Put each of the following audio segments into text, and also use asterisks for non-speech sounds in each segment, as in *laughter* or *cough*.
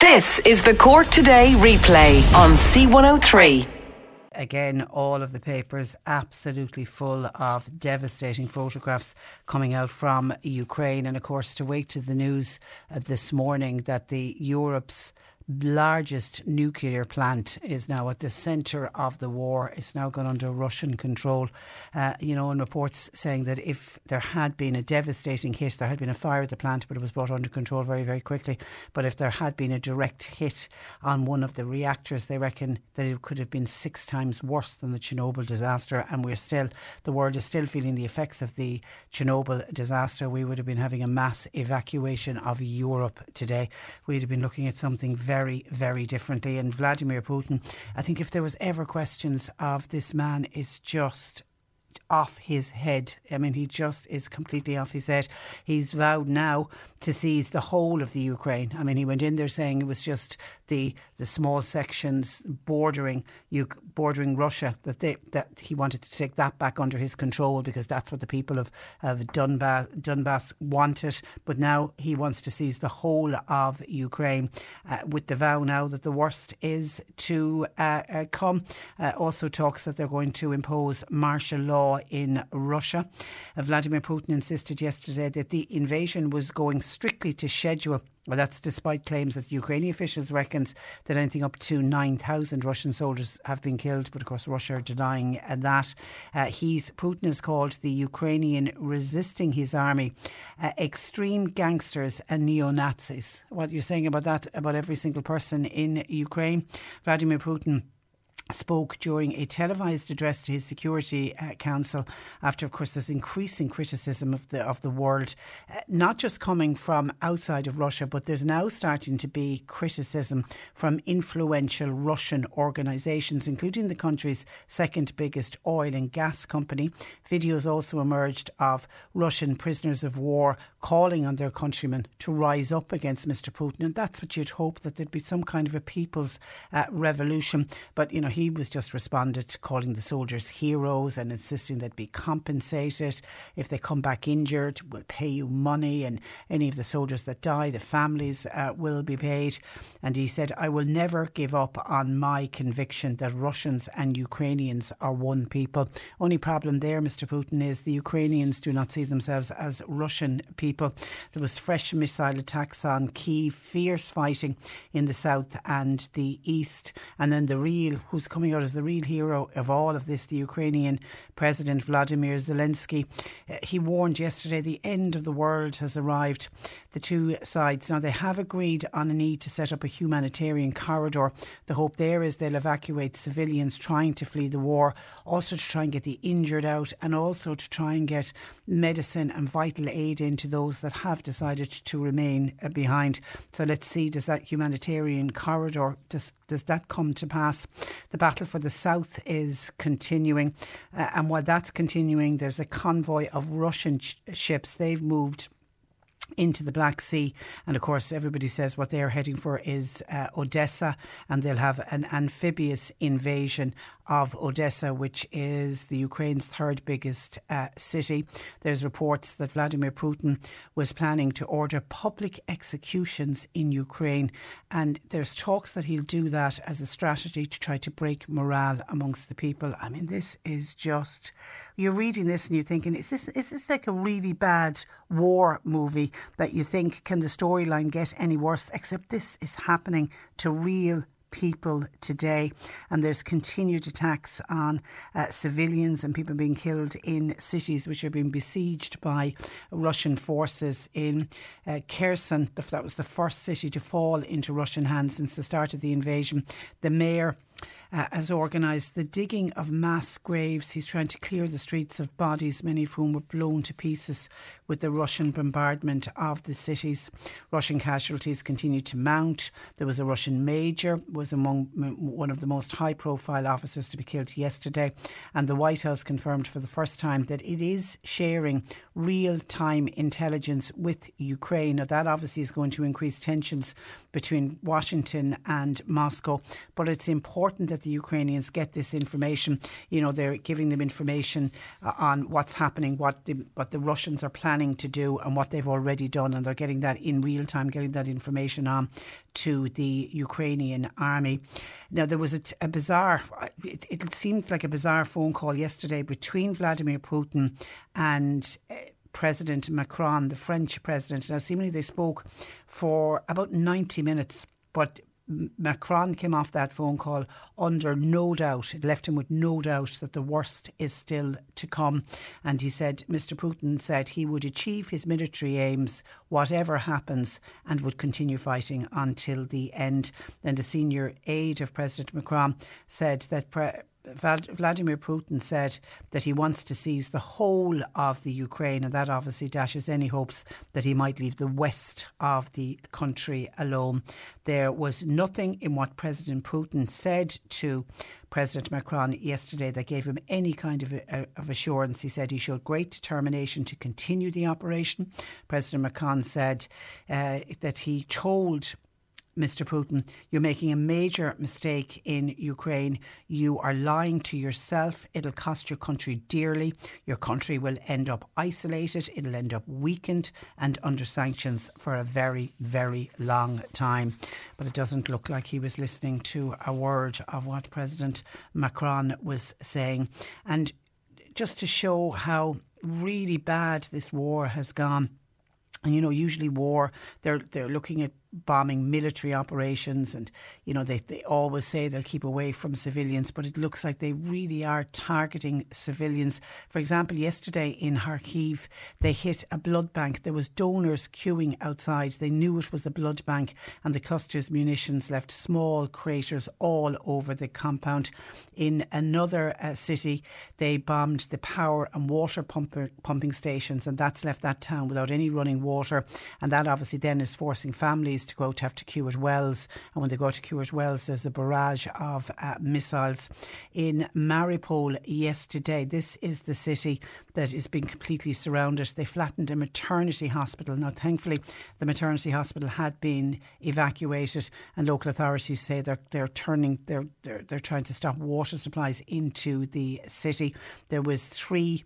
This is the Cork Today replay on C103. Again, all of the papers absolutely full of devastating photographs coming out from Ukraine. And of course, to wait to the news this morning that the Europe's largest nuclear plant is now at the centre of the war. It's now gone under Russian control. Uh, you know, and reports saying that if there had been a devastating hit, there had been a fire at the plant, but it was brought under control very, very quickly. But if there had been a direct hit on one of the reactors, they reckon that it could have been six times worse than the Chernobyl disaster. And we're still, the world is still feeling the effects of the Chernobyl disaster. We would have been having a mass evacuation of Europe today. We'd have been looking at something very very, very differently. And Vladimir Putin, I think if there was ever questions of this man, is just off his head. I mean, he just is completely off his head. He's vowed now to seize the whole of the Ukraine. I mean, he went in there saying it was just the the small sections bordering you bordering Russia that they that he wanted to take that back under his control because that's what the people of of Donbass, Donbass wanted. But now he wants to seize the whole of Ukraine, uh, with the vow now that the worst is to uh, uh, come. Uh, also talks that they're going to impose martial law in Russia. Uh, Vladimir Putin insisted yesterday that the invasion was going strictly to schedule. Well, that's despite claims that Ukrainian officials reckons that anything up to 9,000 Russian soldiers have been killed, but of course Russia denying that. Uh, he's Putin has called the Ukrainian resisting his army uh, extreme gangsters and neo Nazis. What you're saying about that about every single person in Ukraine, Vladimir Putin spoke during a televised address to his Security uh, Council after, of course, there's increasing criticism of the of the world, uh, not just coming from outside of Russia, but there's now starting to be criticism from influential Russian organisations, including the country's second biggest oil and gas company. Videos also emerged of Russian prisoners of war calling on their countrymen to rise up against Mr. Putin, and that's what you'd hope that there'd be some kind of a people's uh, revolution. But you know he was just responded to calling the soldiers heroes and insisting they'd be compensated. If they come back injured, we'll pay you money, and any of the soldiers that die, the families uh, will be paid. And he said, I will never give up on my conviction that Russians and Ukrainians are one people. Only problem there, Mr. Putin, is the Ukrainians do not see themselves as Russian people. There was fresh missile attacks on Kiev, fierce fighting in the south and the east, and then the real who's coming out as the real hero of all of this, the Ukrainian President Vladimir Zelensky. Uh, he warned yesterday the end of the world has arrived. The two sides now they have agreed on a need to set up a humanitarian corridor. The hope there is they'll evacuate civilians trying to flee the war, also to try and get the injured out, and also to try and get medicine and vital aid into those that have decided to remain uh, behind. So let's see, does that humanitarian corridor does does that come to pass? The battle for the south is continuing, uh, and while that's continuing, there's a convoy of Russian sh- ships. They've moved into the Black Sea. And of course, everybody says what they're heading for is uh, Odessa, and they'll have an amphibious invasion of Odessa, which is the Ukraine's third biggest uh, city. There's reports that Vladimir Putin was planning to order public executions in Ukraine, and there's talks that he'll do that as a strategy to try to break morale amongst the people. I mean, this is just you're reading this and you're thinking, is this is this like a really bad war movie? that you think, can the storyline get any worse? Except this is happening to real people today. And there's continued attacks on uh, civilians and people being killed in cities which are being besieged by Russian forces. In uh, Kherson, that was the first city to fall into Russian hands since the start of the invasion. The mayor uh, has organised the digging of mass graves. He's trying to clear the streets of bodies, many of whom were blown to pieces with the Russian bombardment of the cities. Russian casualties continue to mount. There was a Russian major, was among one of the most high-profile officers to be killed yesterday, and the White House confirmed for the first time that it is sharing real-time intelligence with Ukraine. Now that obviously is going to increase tensions between Washington and Moscow, but it's important that that the Ukrainians get this information. You know, they're giving them information uh, on what's happening, what the, what the Russians are planning to do, and what they've already done, and they're getting that in real time, getting that information on to the Ukrainian army. Now, there was a, a bizarre, it, it, seemed like a bizarre phone call yesterday between Vladimir Putin and. Uh, President Macron, the French president. Now, seemingly they spoke for about 90 minutes, but Macron came off that phone call under no doubt. It left him with no doubt that the worst is still to come. And he said, Mr. Putin said he would achieve his military aims, whatever happens, and would continue fighting until the end. Then the senior aide of President Macron said that. Pre- Vladimir Putin said that he wants to seize the whole of the Ukraine, and that obviously dashes any hopes that he might leave the west of the country alone. There was nothing in what President Putin said to President Macron yesterday that gave him any kind of, of assurance. He said he showed great determination to continue the operation. President Macron said uh, that he told Mr. Putin, you're making a major mistake in Ukraine. You are lying to yourself. It'll cost your country dearly. Your country will end up isolated. It'll end up weakened and under sanctions for a very, very long time. But it doesn't look like he was listening to a word of what President Macron was saying. And just to show how really bad this war has gone. And you know, usually war, they're they're looking at bombing military operations and you know they, they always say they'll keep away from civilians but it looks like they really are targeting civilians. For example yesterday in Kharkiv they hit a blood bank. There was donors queuing outside. They knew it was a blood bank and the cluster's munitions left small craters all over the compound. In another uh, city they bombed the power and water pumper, pumping stations and that's left that town without any running water. And that obviously then is forcing families to go to have to queue at Wells. And when they go to queue at Wells, there's a barrage of uh, missiles. In Mariupol yesterday, this is the city that is being completely surrounded. They flattened a maternity hospital. Now, thankfully, the maternity hospital had been evacuated, and local authorities say they're they're turning they're they're, they're trying to stop water supplies into the city. There was three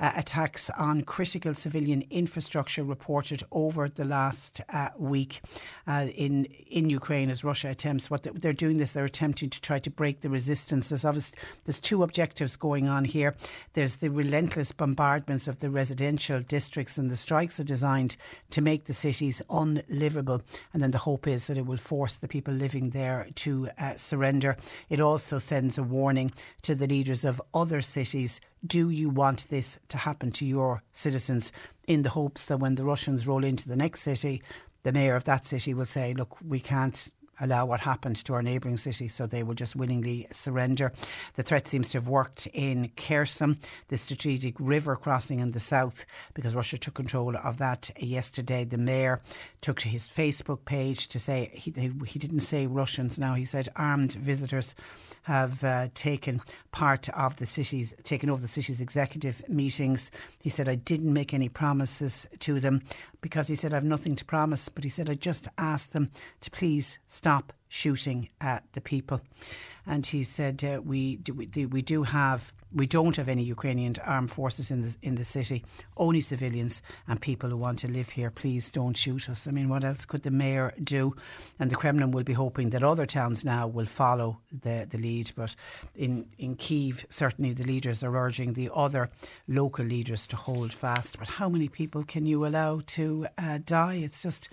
uh, attacks on critical civilian infrastructure reported over the last uh, week uh, in in Ukraine as Russia attempts what they're doing this they're attempting to try to break the resistance. There's obviously there's two objectives going on here. There's the relentless bombardments of the residential districts and the strikes are designed to make the cities unlivable. And then the hope is that it will force the people living there to uh, surrender. It also sends a warning to the leaders of other cities do you want this to happen to your citizens in the hopes that when the Russians roll into the next city, the mayor of that city will say, look, we can't allow what happened to our neighbouring city, so they will just willingly surrender. The threat seems to have worked in Kherson, the strategic river crossing in the south, because Russia took control of that yesterday. The mayor took to his Facebook page to say he, he didn't say Russians now, he said armed visitors have uh, taken part of the city's, taken over the city's executive meetings. He said, I didn't make any promises to them because he said, I've nothing to promise, but he said, I just asked them to please stop shooting at the people. And he said, uh, we, do, we do have we don't have any Ukrainian armed forces in the in the city. Only civilians and people who want to live here. Please don't shoot us. I mean, what else could the mayor do? And the Kremlin will be hoping that other towns now will follow the the lead. But in in Kiev, certainly the leaders are urging the other local leaders to hold fast. But how many people can you allow to uh, die? It's just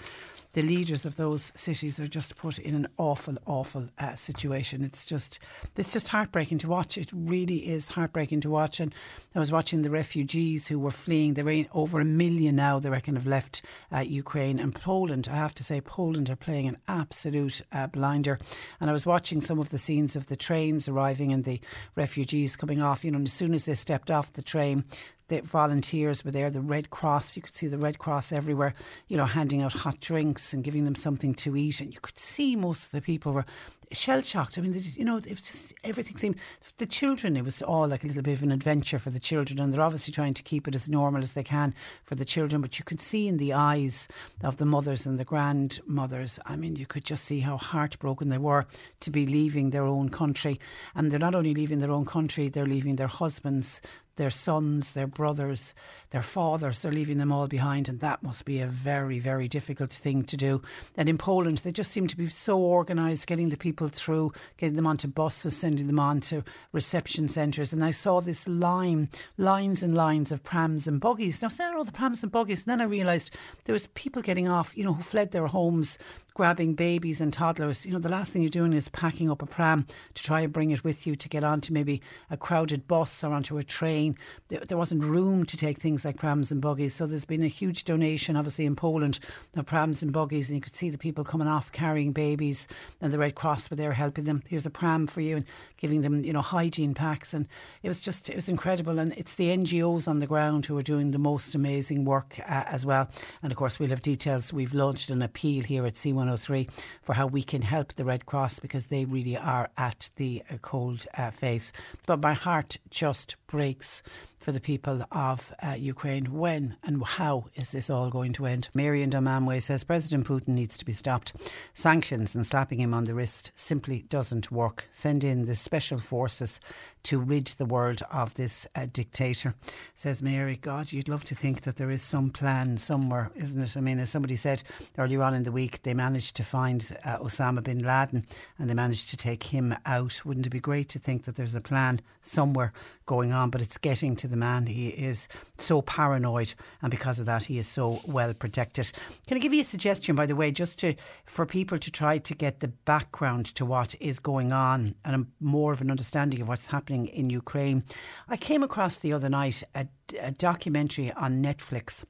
the leaders of those cities are just put in an awful, awful uh, situation. It's just, it's just heartbreaking to watch. It really is heartbreaking to watch. And I was watching the refugees who were fleeing. There are over a million now, they reckon, have left uh, Ukraine and Poland. I have to say, Poland are playing an absolute uh, blinder. And I was watching some of the scenes of the trains arriving and the refugees coming off. You know, as soon as they stepped off the train, the volunteers were there, the Red Cross, you could see the Red Cross everywhere, you know, handing out hot drinks and giving them something to eat. And you could see most of the people were shell shocked. I mean, you know, it was just everything seemed. The children, it was all like a little bit of an adventure for the children, and they're obviously trying to keep it as normal as they can for the children. But you could see in the eyes of the mothers and the grandmothers, I mean, you could just see how heartbroken they were to be leaving their own country. And they're not only leaving their own country, they're leaving their husbands, their sons, their brothers, their fathers, they're leaving them all behind, and that must be a very, very difficult thing to do. And in Poland, they just seem to be so organised, getting the people through, getting them onto buses, sending them on to reception centres. And I saw this line, lines and lines of prams and buggies. Now, there are all the prams and buggies, and then I realised there was people getting off, you know, who fled their homes grabbing babies and toddlers. You know, the last thing you're doing is packing up a pram to try and bring it with you to get onto maybe a crowded bus or onto a train. There, wasn't room to take things like prams and buggies. So there's been a huge donation, obviously, in Poland of prams and buggies. And you could see the people coming off carrying babies, and the Red Cross were there helping them. Here's a pram for you, and giving them, you know, hygiene packs. And it was just, it was incredible. And it's the NGOs on the ground who are doing the most amazing work uh, as well. And of course, we'll have details. We've launched an appeal here at C1 103 for how we can help the Red Cross because they really are at the uh, cold uh, face. But my heart just breaks for the people of uh, Ukraine. When and how is this all going to end? Marian Dunmanway says President Putin needs to be stopped. Sanctions and slapping him on the wrist simply doesn't work. Send in the special forces to rid the world of this uh, dictator. Says Mary, God, you'd love to think that there is some plan somewhere, isn't it? I mean, as somebody said earlier on in the week, they managed to find uh, Osama bin Laden and they managed to take him out. Wouldn't it be great to think that there's a plan somewhere going on? But it's getting to the man. He is so paranoid, and because of that, he is so well protected. Can I give you a suggestion, by the way, just to for people to try to get the background to what is going on and more of an understanding of what's happening in Ukraine? I came across the other night a, a documentary on Netflix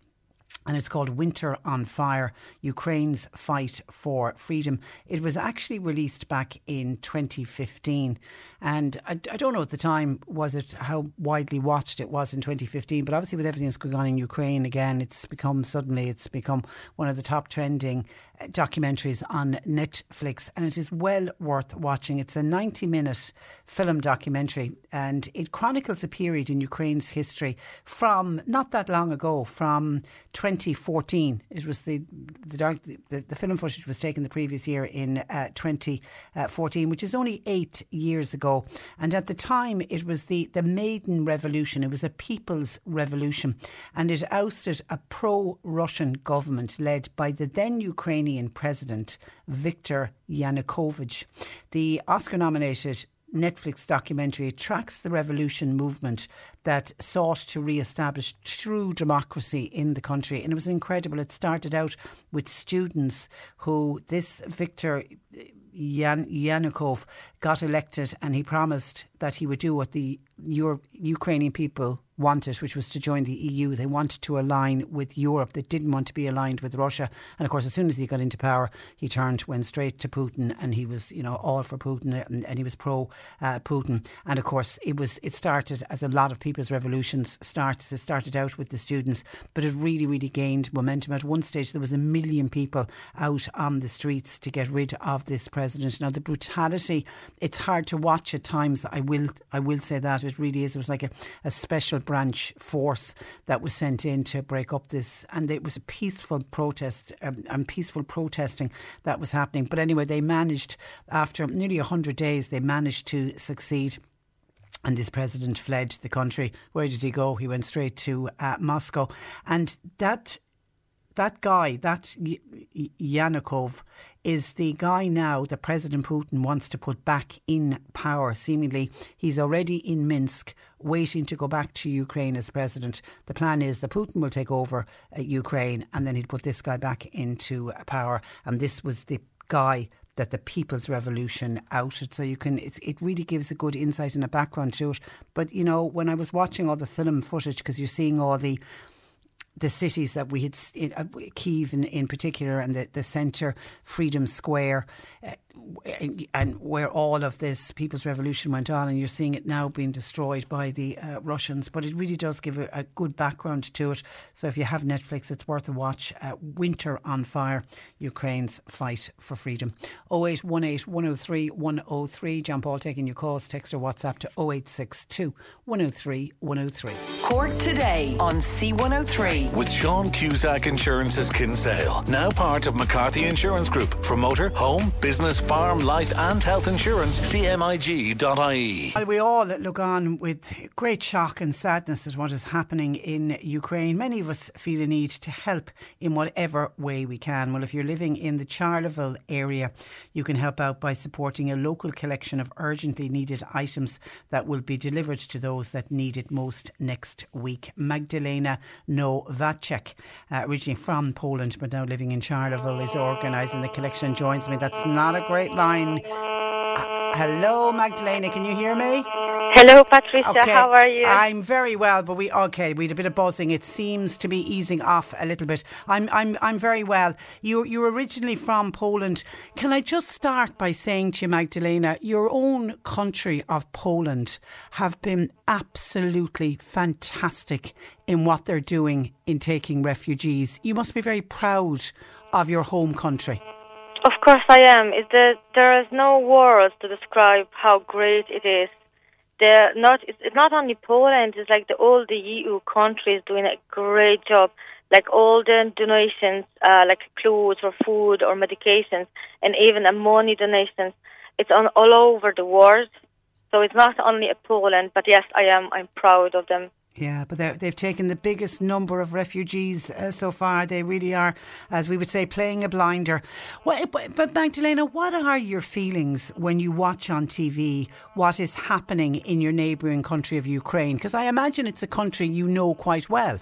and it's called Winter on Fire Ukraine's Fight for Freedom. It was actually released back in 2015. And I, I, don't know at the time, was it how widely watched it was in 2015, but obviously with everything that's going on in Ukraine again, it's become suddenly, it's become one of the top trending documentaries on Netflix and it is well worth watching. It's a 90 minute film documentary and it chronicles a period in Ukraine's history from not that long ago, from 2014. It was the the, the, the film footage was taken the previous year in uh, 2014, which is only eight years ago. And at the time, it was the the Maidan Revolution. It was a people's revolution, and it ousted a pro-Russian government led by the then Ukrainian president Viktor Yanukovych. The Oscar-nominated Netflix documentary. Tracks the revolution movement that sought to re establish true democracy in the country. And it was incredible. It started out with students who this Viktor Yan- Yanukov got elected and he promised that he would do what the Euro- Ukrainian people wanted, which was to join the EU. They wanted to align with Europe. They didn't want to be aligned with Russia. And of course, as soon as he got into power, he turned, went straight to Putin, and he was, you know, all for Putin, and, and he was pro uh, Putin. And of course, it was it started as a lot of people's revolutions starts. It started out with the students, but it really, really gained momentum. At one stage, there was a million people out on the streets to get rid of this president. Now, the brutality, it's hard to watch at times. I will, I will say that It really is. It was like a, a special branch force that was sent in to break up this, and it was a peaceful protest um, and peaceful protesting that was happening. But anyway, they managed after nearly hundred days, they managed to succeed. And this president fled the country. Where did he go? He went straight to uh, Moscow. And that that guy, that Yanukovych, is the guy now that President Putin wants to put back in power. Seemingly, he's already in Minsk, waiting to go back to Ukraine as president. The plan is that Putin will take over uh, Ukraine, and then he'd put this guy back into power. And this was the guy that the People's Revolution outed. So you can, it really gives a good insight and a background to it. But you know, when I was watching all the film footage, because you're seeing all the the cities that we had, uh, Kiev in, in particular, and the, the centre, Freedom Square, uh, and where all of this People's Revolution went on, and you're seeing it now being destroyed by the uh, Russians. But it really does give a, a, good background to it. So if you have Netflix, it's worth a watch. Uh, Winter on Fire Ukraine's Fight for Freedom. 0818 103 103. John Paul taking your calls. Text or WhatsApp to 0862 103 103. Cork today on C103. With Sean Cusack Insurance's Kinsale, now part of McCarthy Insurance Group. For motor, home, business, farm, life, and health insurance, cmig.ie. We all look on with great shock and sadness at what is happening in Ukraine. Many of us feel a need to help in whatever way we can. Well, if you're living in the Charleville area, you can help out by supporting a local collection of urgently needed items that will be delivered to those that need it most next week. Magdalena Nowacek, uh, originally from Poland but now living in Charleville, is organising the collection. Joins me. That's not a great line. Uh, hello, Magdalena. Can you hear me? Hello, Patricia. Okay. How are you? I'm very well, but we okay. We had a bit of buzzing. It seems to be easing off a little bit. I'm I'm I'm very well. You you're originally from Poland. Can I just start by saying to you, Magdalena, your own country of Poland have been absolutely fantastic in what they're doing in taking refugees. You must be very proud of your home country. Of course I am. Is that there is no words to describe how great it is. They're not. It's not only Poland. It's like the all the EU countries doing a great job. Like all the donations, uh, like clothes or food or medications, and even a money donations. It's on all over the world. So it's not only a Poland, but yes, I am. I'm proud of them. Yeah, but they've taken the biggest number of refugees uh, so far. They really are, as we would say, playing a blinder. Well, but Magdalena, what are your feelings when you watch on TV what is happening in your neighbouring country of Ukraine? Because I imagine it's a country you know quite well.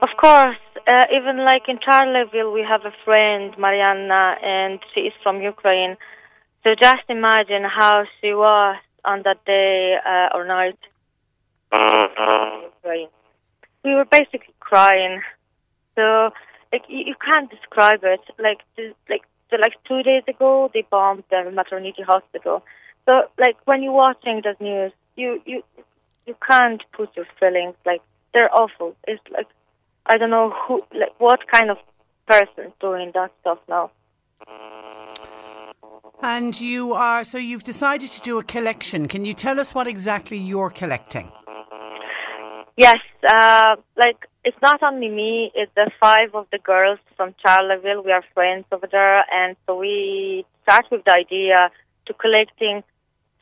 Of course. Uh, even like in Charleville, we have a friend, Marianna, and she is from Ukraine. So just imagine how she was on that day uh, or night Uh, we were basically crying. So like you, you can't describe it. Like the, like the, like two days ago they bombed the maternity hospital. So like when you're watching the news, you you you can't put your feelings. Like they're awful. It's like I don't know who like what kind of person doing that stuff now. And you are so you've decided to do a collection. Can you tell us what exactly you're collecting? Yes, uh, like it's not only me; it's the five of the girls from Charleville. We are friends over there, and so we start with the idea to collecting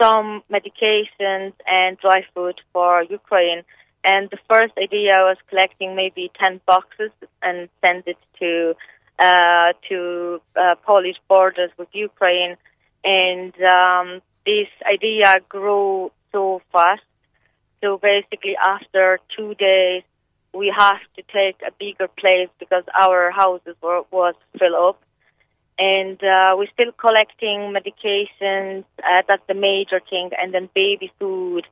some medications and dry food for Ukraine. And the first idea was collecting maybe ten boxes and send it to uh, to uh, Polish borders with Ukraine. And um, this idea grew so fast so basically, after two days, we have to take a bigger place because our houses were was filled up, and uh, we're still collecting medications. Uh, that's the major thing, and then baby food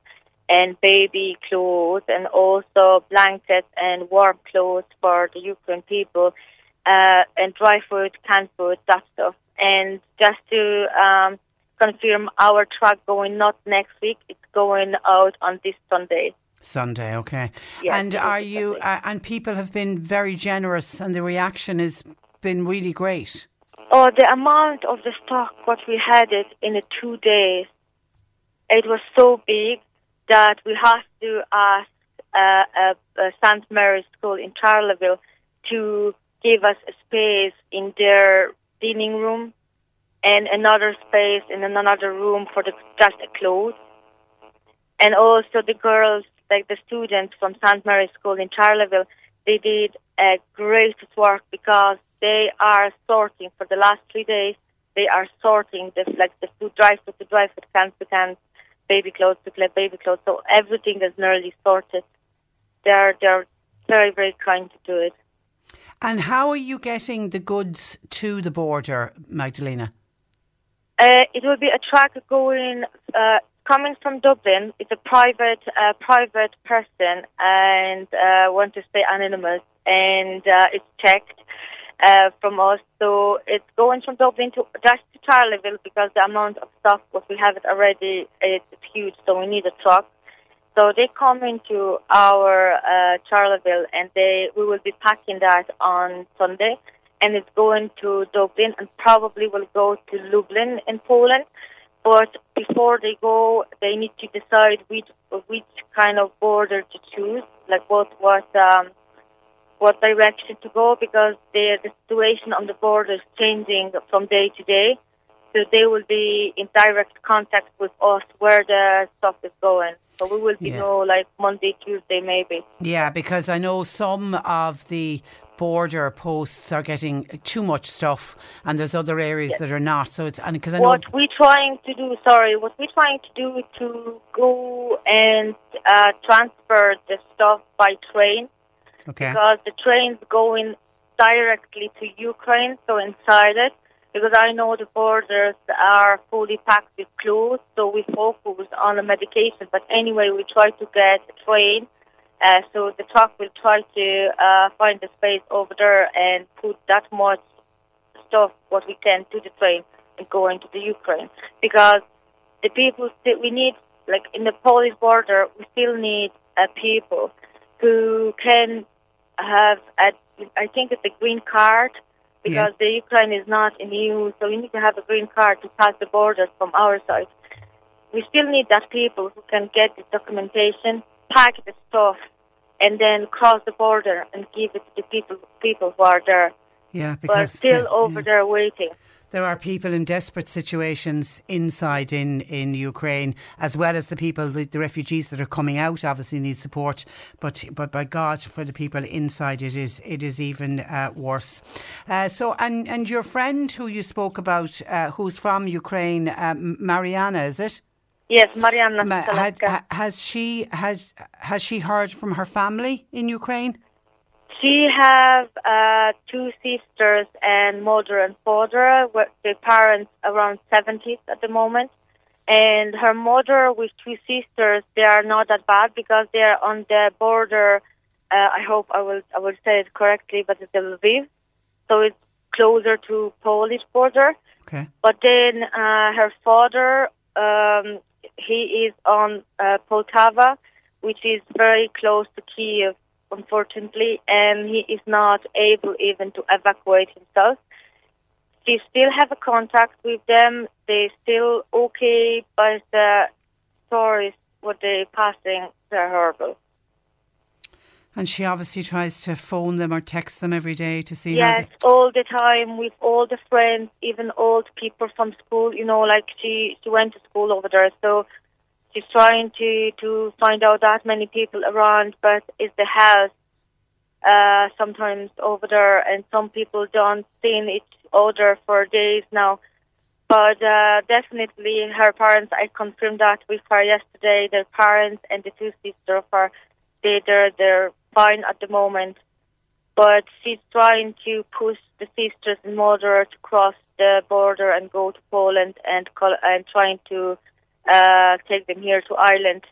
and baby clothes, and also blankets and warm clothes for the Ukraine people, uh, and dry food, canned food, that stuff. And just to um, confirm our truck going not next week. It's going out on this Sunday. Sunday, okay. Yes, and are you? Uh, and people have been very generous, and the reaction has been really great. Oh, the amount of the stock what we had it in the two days, it was so big. that we have to ask uh, uh, uh, St. Mary's School in Charleville to give us a space in their dining room and another space in another room for the just the clothes. And also the girls, like the students from St. Mary's School in Charleville, they did a great work because they are sorting for the last three days. They are sorting the like the food, dry food to dry food, cans to cans, baby clothes to baby clothes. So everything is nearly sorted. They're they're very very kind to do it. And how are you getting the goods to the border, Magdalena? Uh, it will be a truck going uh, coming from Dublin. It's a private uh, private person and uh, want to stay anonymous, and uh, it's checked uh, from us. So it's going from Dublin to just to Charleville because the amount of stuff what we have it already it's huge. So we need a truck. So they come into our uh, Charleville, and they we will be packing that on Sunday and it's going to Dublin and probably will go to Lublin in Poland. But before they go, they need to decide which which kind of border to choose, like what what um, what direction to go, because the the situation on the border is changing from day to day. So they will be in direct contact with us where the stuff is going. So we will be yeah. know like Monday, Tuesday, maybe. Yeah, because I know some of the border posts are getting too much stuff, and there's other areas yes. that are not. So it's and because I know what we're trying to do. Sorry, what we're trying to do is to go and uh, transfer the stuff by train. Okay. Because the train's going directly to Ukraine, so inside it. Because I know the borders are fully packed with clothes, so we focus on the medication. But anyway, we try to get a train uh, so the truck will try to uh, find a space over there and put that much stuff what we can to the train and go into the Ukraine because the people that we need, like in the Polish border, we still need uh, people who can have a, I think it's a green card because yeah. the Ukraine is not in the EU, so we need to have a green card to pass the borders from our side. We still need that people who can get the documentation, pack the stuff, and then cross the border and give it to the people people who are there. Yeah, because but still the, over yeah. there waiting. There are people in desperate situations inside in, in Ukraine, as well as the people, the, the refugees that are coming out. Obviously, need support, but but by God, for the people inside, it is it is even uh, worse. Uh, so, and and your friend who you spoke about, uh, who's from Ukraine, uh, Mariana, is it? Yes, Mariana. Ma- had, has she has has she heard from her family in Ukraine? She have uh, two sisters and mother and father. The parents around seventies at the moment, and her mother with two sisters. They are not that bad because they are on the border. Uh, I hope I will I will say it correctly, but it's Lviv, so it's closer to Polish border. Okay. But then uh, her father um, he is on uh, Poltava, which is very close to Kiev, unfortunately, and he is not able even to evacuate himself. We still have a contact with them. They still okay, but the stories what they passing they're horrible. And she obviously tries to phone them or text them every day to see. Yes, all the time with all the friends, even old people from school. You know, like she she went to school over there, so she's trying to to find out that many people around. But is the house uh, sometimes over there, and some people don't see each other for days now. But uh, definitely, her parents. I confirmed that with her yesterday. Their parents and the two sisters of her, they they're they're fine at the moment, but she's trying to push the sisters and mother to cross the border and go to Poland and and trying to uh, take them here to Ireland.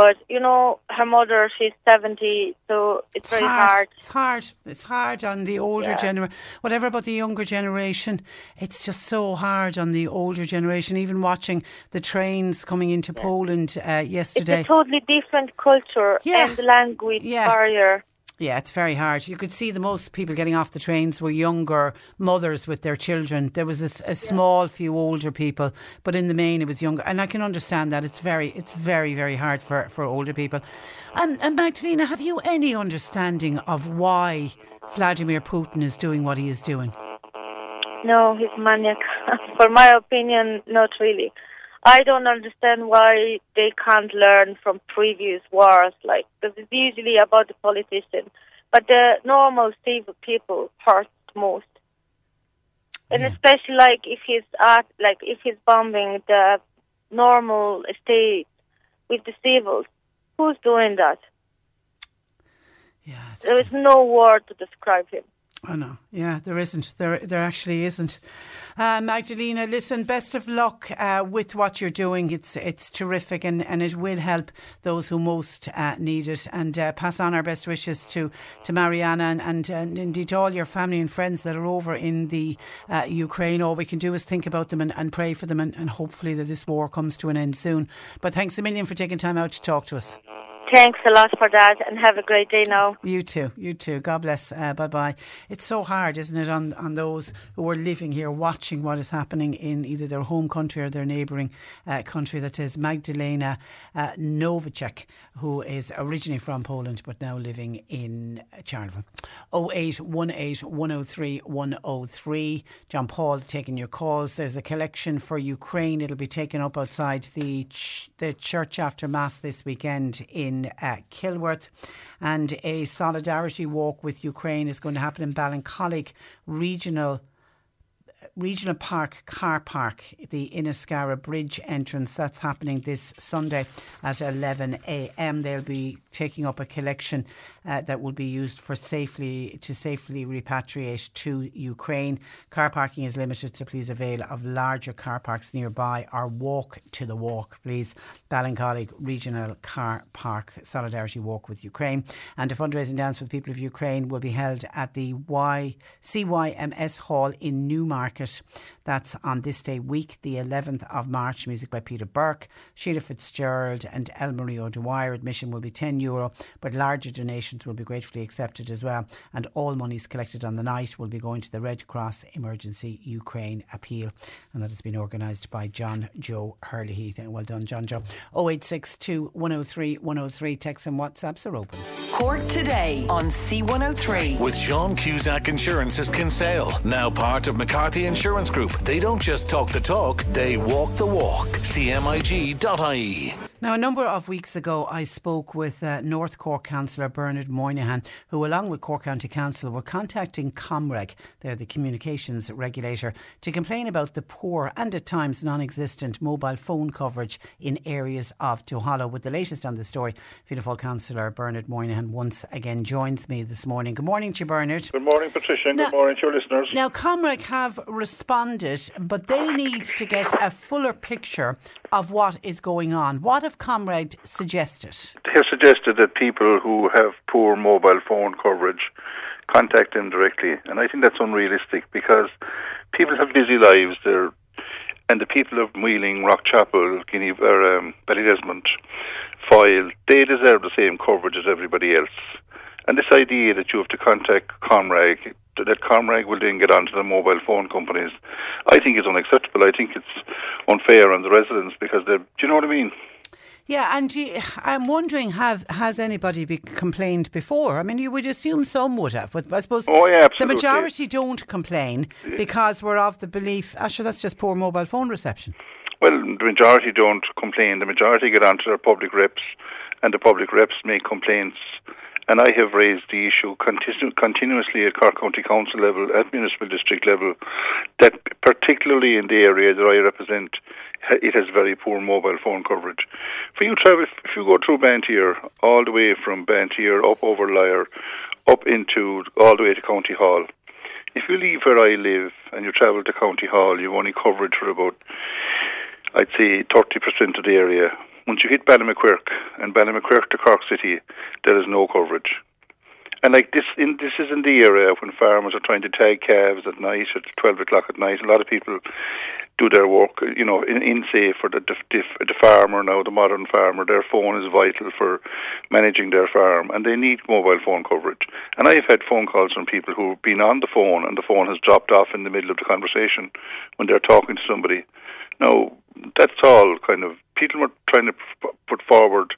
But you know, her mother, she's seventy, so it's, it's very hard. hard. It's hard. It's hard on the older yeah. generation. Whatever about the younger generation, it's just so hard on the older generation. Even watching the trains coming into yeah. Poland uh, yesterday, it's a totally different culture yeah. and language barrier. Yeah, it's very hard. You could see the most people getting off the trains were younger mothers with their children. There was a, a small few older people, but in the main it was younger. And I can understand that it's very, it's very, very hard for, for older people. Um, and Magdalena, have you any understanding of why Vladimir Putin is doing what he is doing? No, he's maniac. *laughs* for my opinion, not really. I don't understand why they can't learn from previous wars, like because it's usually about the politician, but the normal civil people hurt most, and Yeah. especially like if he's at like if he's bombing the normal state with the civils, who's doing that? Yeah, There is no word to describe him. I know. Yeah, there isn't. There, there actually isn't. Uh, Magdalena, listen. Best of luck uh, with what you're doing. It's it's terrific, and, and it will help those who most uh, need it. And uh, pass on our best wishes to to Mariana and, and, and indeed all your family and friends that are over in the uh, Ukraine. All we can do is think about them and, and pray for them, and, and hopefully that this war comes to an end soon. But thanks a million for taking time out to talk to us. Thanks a lot for that, and have a great day now. You too, you too. God bless. Uh, bye bye. It's so hard, isn't it, on, on those who are living here, watching what is happening in either their home country or their neighbouring uh, country. That is Magdalena uh, Novacek, who is originally from Poland but now living in Charleville. 0818 103 103. John Paul taking your calls. There's a collection for Ukraine. It'll be taken up outside the ch- the church after Mass this weekend in uh, Kilworth. And a solidarity walk with Ukraine is going to happen in Ballincollig Regional Regional Park car park, the Inniscarra Bridge entrance. That's happening this Sunday at 11 a.m. They'll be taking up a collection uh, that will be used for safely to safely repatriate to Ukraine. Car parking is limited, so please avail of larger car parks nearby or walk to the walk, please. Ballincollig Regional Car Park Solidarity Walk with Ukraine. And a fundraising dance for the people of Ukraine will be held at the y- CYMS Hall in Newmarket. That's on this day week, the 11th of March. Music by Peter Burke, Sheila Fitzgerald, and Elmarie O'Dwyer. Admission will be €10, Euro, but larger donations will be gratefully accepted as well. And all monies collected on the night will be going to the Red Cross Emergency Ukraine Appeal. And that has been organised by John Joe Hurley. Well done, John Joe. 0862 103 103. Texts and WhatsApps are open. Cork today on C103. With Sean Cusack Insurance's Kinsale, now part of McCarthy Insurance Group. They don't just talk the talk, they walk the walk. CMIG.ie. Now, a number of weeks ago, I spoke with uh, North Cork Councillor Bernard Moynihan, who, along with Cork County Council, were contacting Comreg, they're the communications regulator, to complain about the poor and at times non existent mobile phone coverage in areas of Duhallow. With the latest on the story, Fianna Fáil Councillor Bernard Moynihan once again joins me this morning. Good morning to you, Bernard. Good morning, Patricia, Now- good morning to your listeners. Now, Comreg have responded, but they need to get a fuller picture of what is going on. What have Comreg suggested? They have suggested that people who have poor mobile phone coverage contact them directly, and I think that's unrealistic because people have busy lives. They're and the people of Wheeling, Rockchapel, Guinea, um, Ballydesmond, Foyle, they deserve the same coverage as everybody else. And this idea that you have to contact Comreg, that Comreg will then get onto the mobile phone companies, I think is unacceptable. I think it's unfair on the residents because they're, do you know what I mean? Yeah, and you, I'm wondering, have has anybody be complained before? I mean, you would assume some would have, but I suppose Oh, yeah, the majority don't complain because we're of the belief, ah, actually, that's just poor mobile phone reception. Well, the majority don't complain. The majority get onto their public reps, and the public reps make complaints. And I have raised the issue continu- continuously at Cork County Council level, at municipal district level, that particularly in the area that I represent, it has very poor mobile phone coverage. For you travel, if you go through Banteer, all the way from Banteer up over Lyre, up into all the way to County Hall. If you leave where I live and you travel to County Hall, you've only coverage for about I'd say 30% of the area. Once you hit Ballymaquirk and Ballymaquirk to Cork City, there is no coverage. And like this, in this is in the area when farmers are trying to tag calves at night at 12 o'clock at night. A lot of people do their work. You know, in, in say for the, the the farmer now, the modern farmer, their phone is vital for managing their farm, and they need mobile phone coverage. And I've had phone calls from people who've been on the phone, and the phone has dropped off in the middle of the conversation when they're talking to somebody. Now, that's all kind of people were trying to put forward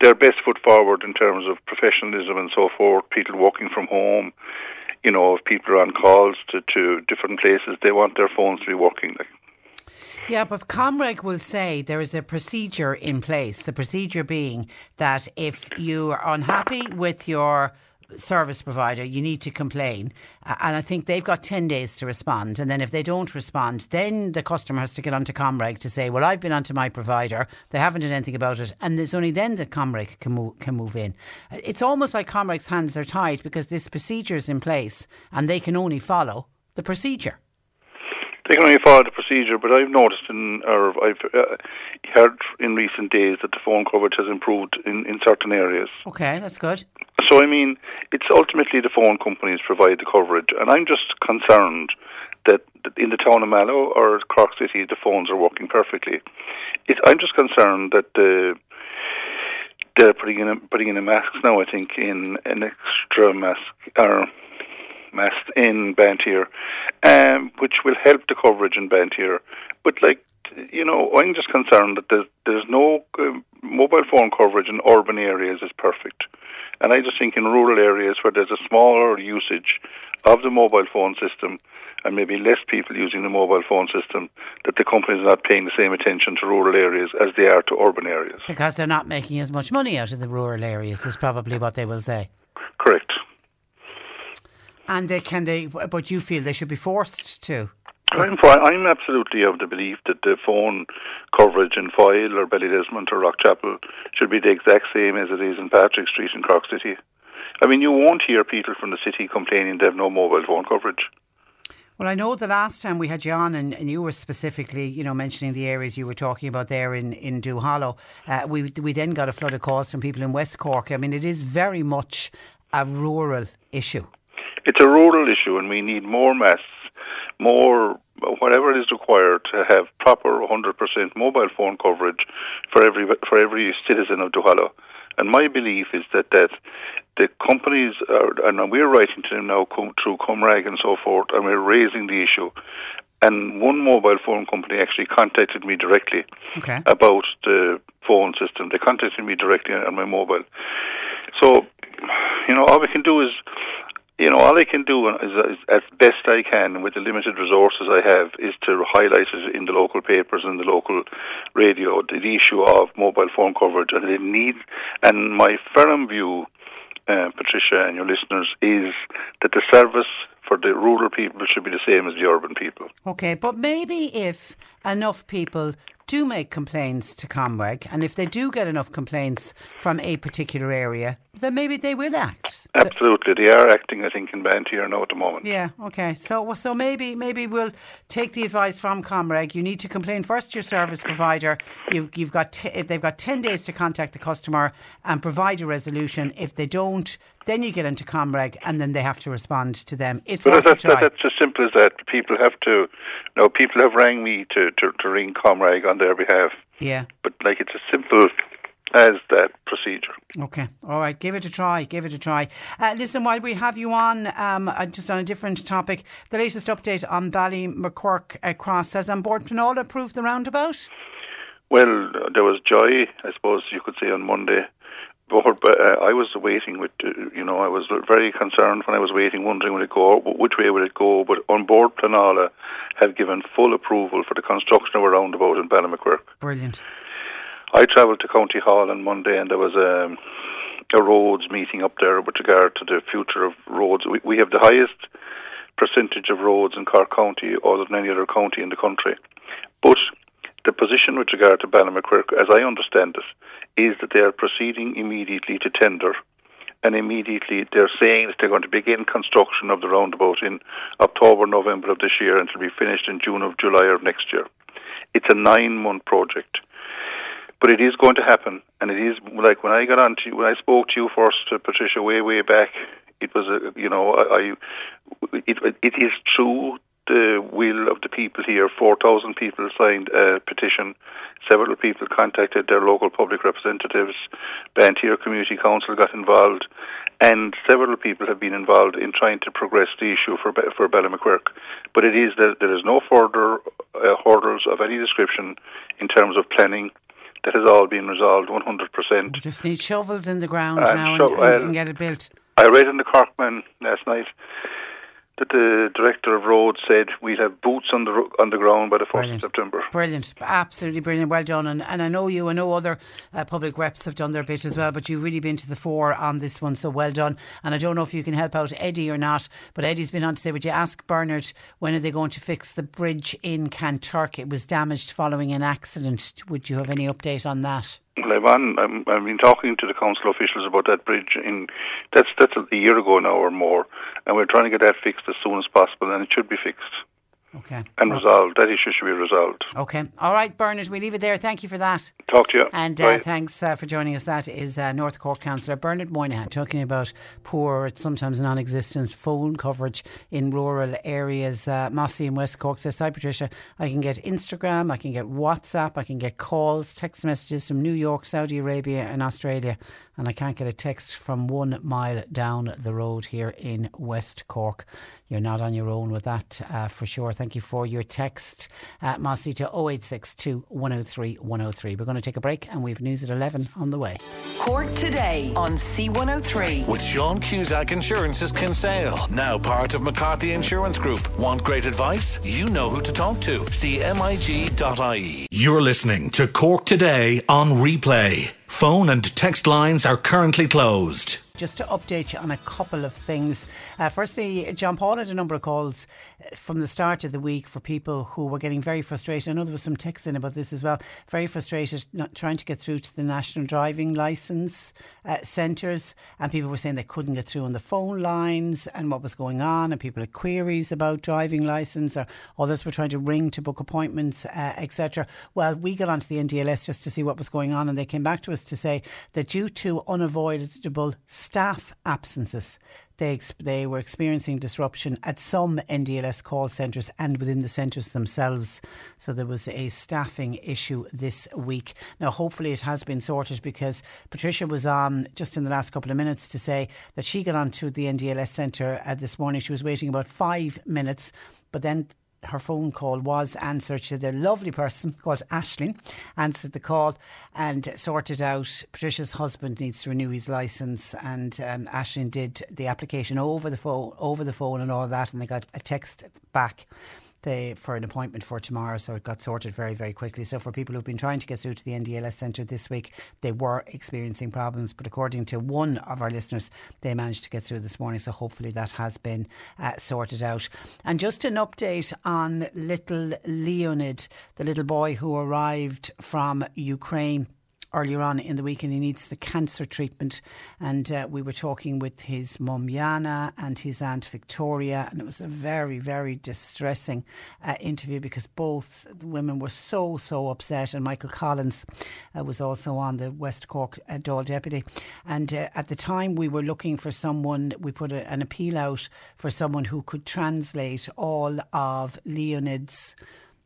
their best foot forward in terms of professionalism and so forth. People working from home, you know, if people are on calls to, to different places, they want their phones to be working. Yeah, but Comreg will say there is a procedure in place. The procedure being that if you are unhappy with your service provider, you need to complain. and I think they've got 10 days to respond. And then if they don't respond, then the customer has to get onto Comreg to say, well, I've been onto my provider. They haven't done anything about it. And it's only then that Comreg can move, can move in. It's almost like Comreg's hands are tied because this procedure is in place and they can only follow the procedure they can only follow the procedure. But I've noticed in, or I've uh, heard in recent days that the phone coverage has improved in, in certain areas. Okay, that's good. So I mean, it's ultimately the phone companies provide the coverage, and I'm just concerned that in the town of Mallow or Cork City, the phones are working perfectly. It, I'm just concerned that the they're putting in a, putting in a mask now. I think in an extra mask or mast in Banteer, um, which will help the coverage in Banteer. But like you know, I'm just concerned that there's there's no uh, mobile phone coverage in urban areas is perfect, and I just think in rural areas where there's a smaller usage of the mobile phone system and maybe less people using the mobile phone system, that the companies are not paying the same attention to rural areas as they are to urban areas. Because they're not making as much money out of the rural areas, is probably what they will say. Correct. And they can they, but you feel they should be forced to. I'm, I'm absolutely of the belief that the phone coverage in Foyle or Ballydesmond or Rockchapel should be the exact same as it is in Patrick Street in Cork City. I mean, you won't hear people from the city complaining they have no mobile phone coverage. Well, I know the last time we had you on, and, and you were specifically, you know, mentioning the areas you were talking about there in in Duhallow. Uh, we we then got a flood of calls from people in West Cork. I mean, it is very much a rural issue. It's a rural issue, and we need more masts, more whatever is required to have proper 100% mobile phone coverage for every for every citizen of Duhallow. And my belief is that that the companies are, and we're writing to them now through Comreg and so forth, and we're raising the issue. And one mobile phone company actually contacted me directly okay. about the phone system. They contacted me directly on my mobile. So, you know, all we can do is you know, all I can do is, is, as best I can with the limited resources I have is to highlight it in the local papers and the local radio the issue of mobile phone coverage and the need. And my firm view, uh, Patricia and your listeners, is that the service for the rural people should be the same as the urban people. Okay, but maybe if enough people do make complaints to Comreg, and if they do get enough complaints from a particular area, then maybe they will act. Absolutely, they are acting. I think in Banteer now at the moment. Yeah. Okay. So so maybe maybe we'll take the advice from Comreg. You need to complain first to your service provider. You've you've got t- they've got ten days to contact the customer and provide a resolution. If they don't, then you get into Comreg, and then they have to respond to them. It's but that's, that's, that's as simple as that. People have to. You know, people have rang me to, to, to ring Comreg on their behalf. Yeah. But like it's a simple as that procedure. Okay, all right, give it a try, give it a try. Uh, listen, while we have you on, um, uh, just on a different topic, the latest update on Ballymacquirk uh, Cross says An Bord Pleanála approved the roundabout? Well, there was joy, I suppose you could say, on Monday. But uh, I was waiting with, uh, you know, I was very concerned when I was waiting, wondering would it go, which way would it go. But An Bord Pleanála have given full approval for the construction of a roundabout in Ballymacquirk. Brilliant. I travelled to County Hall on Monday, and there was a, a roads meeting up there with regard to the future of roads. We, we have the highest percentage of roads in Cork County, other than any other county in the country. But the position with regard to Ballymacquirk, as I understand it, is that they are proceeding immediately to tender and immediately they're saying that they're going to begin construction of the roundabout in October, November of this year and it'll be finished in June of July of next year. It's a nine month project. But it is going to happen, and it is like when I got on to when I spoke to you first, uh, Patricia, way way back. It was a you know I, I it it is true the will of the people here. 4,000 people signed a petition. Several people contacted their local public representatives. Banteer Community Council got involved. And several people have been involved in trying to progress the issue for for Ballymacquirk. But it is that there is no further uh, hurdles of any description in terms of planning. That has all been resolved 100%. We just need shovels in the ground And now sho- and, and, and- and get it built. I read in the Corkman last night that the director of roads said we'd have boots on the ro- on the ground by the first of September. Brilliant, absolutely brilliant. Well done. And, and I know you, I know other uh, public reps have done their bit as well, but you've really been to the fore on this one, so well done. And I don't know if you can help out Eddie or not, but Eddie's been on to say, would you ask Bernard when are they going to fix the bridge in Kanturk? It was damaged following an accident. Would you have any update on that? I'm, I've been talking to the council officials about that bridge. In that's that's a year ago now or more, and we're trying to get that fixed as soon as possible, and it should be fixed Okay. and resolved. That issue should be resolved. Okay. All right, Bernard, we leave it there. Thank you for that. Talk to you. And uh, thanks uh, for joining us. That is uh, North Cork Councillor Bernard Moynihan talking about poor, sometimes non existent phone coverage in rural areas. Uh, Mossy in West Cork says, Hi Patricia, I can get Instagram, I can get WhatsApp, I can get calls, text messages from New York, Saudi Arabia, and Australia, and I can't get a text from one mile down the road here in West Cork. You're not on your own with that uh, for sure. Thank you for your text, uh, Mossy, to 0862 103 103. We're going to take a break and we've news at 11 on the way. Cork today on C103. With Sean Cusack Insurance's Kinsale, now part of McCarthy Insurance Group. Want great advice? You know who to talk to. CMIG.ie. You're listening to Cork Today on replay. Phone and text lines are currently closed. Just to update you on a couple of things. Uh, firstly, John Paul had a number of calls uh, from the start of the week for people who were getting very frustrated. I know there was some text in about this as well. Very frustrated, not trying to get through to the national driving licence uh, centres, and people were saying they couldn't get through on the phone lines and what was going on, and people had queries about driving licence, or others were trying to ring to book appointments, uh, etc. Well, we got onto the NDLS just to see what was going on, and they came back to us to say that due to unavoidable staff absences, they, ex- they were experiencing disruption at some NDLS call centres and within the centres themselves. So there was a staffing issue this week. Now, hopefully, it has been sorted because Patricia was on just in the last couple of minutes to say that she got onto the NDLS centre uh, this morning. She was waiting about five minutes, but then her phone call was answered. She had a lovely person called Ashling answered the call and sorted out. Patricia's husband needs to renew his license, and um, Ashling did the application over the phone, over the phone, and all that, and they got a text back. For an appointment for tomorrow, so it got sorted very, very quickly. So, for people who've been trying to get through to the NDLS centre this week, they were experiencing problems. But according to one of our listeners, they managed to get through this morning. So, hopefully, that has been uh, sorted out. And just an update on little Leonid, the little boy who arrived from Ukraine earlier on in the week and he needs the cancer treatment. And uh, we were talking with his mum Yana and his aunt Victoria, and it was a very, very distressing uh, interview because both women were so, so upset. And Michael Collins uh, was also on the West Cork uh, Dáil Deputy. And uh, at the time, we were looking for someone, we put a, an appeal out for someone who could translate all of Leonid's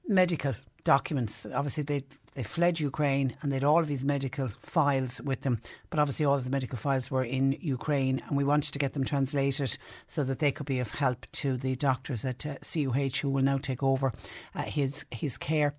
medical documents. Obviously, they they fled Ukraine and they had all of his medical files with them. But obviously, all of the medical files were in Ukraine, and we wanted to get them translated so that they could be of help to the doctors at uh, CUH who will now take over uh, his his care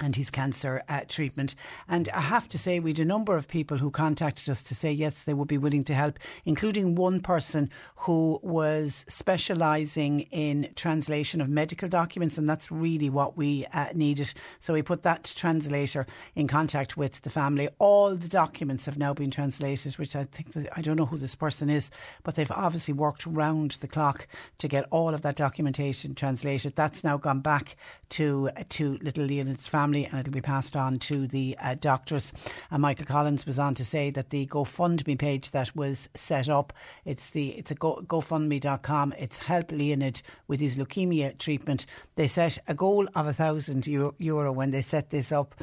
and his cancer uh, treatment. And I have to say, we had a number of people who contacted us to say yes, they would be willing to help, including one person who was specialising in translation of medical documents, and that's really what we uh, needed. So we put that translator in contact with the family. All the documents have now been translated, which I think that, I don't know who this person is, but they've obviously worked round the clock to get all of that documentation translated. That's now gone back to to little Leonid's family and it'll be passed on to the uh, doctors. And Michael Collins was on to say that the GoFundMe page that was set up, it's the it's a go, GoFundMe.com. It's help Leonid with his leukemia treatment. They set a goal of a thousand euro when they set this up.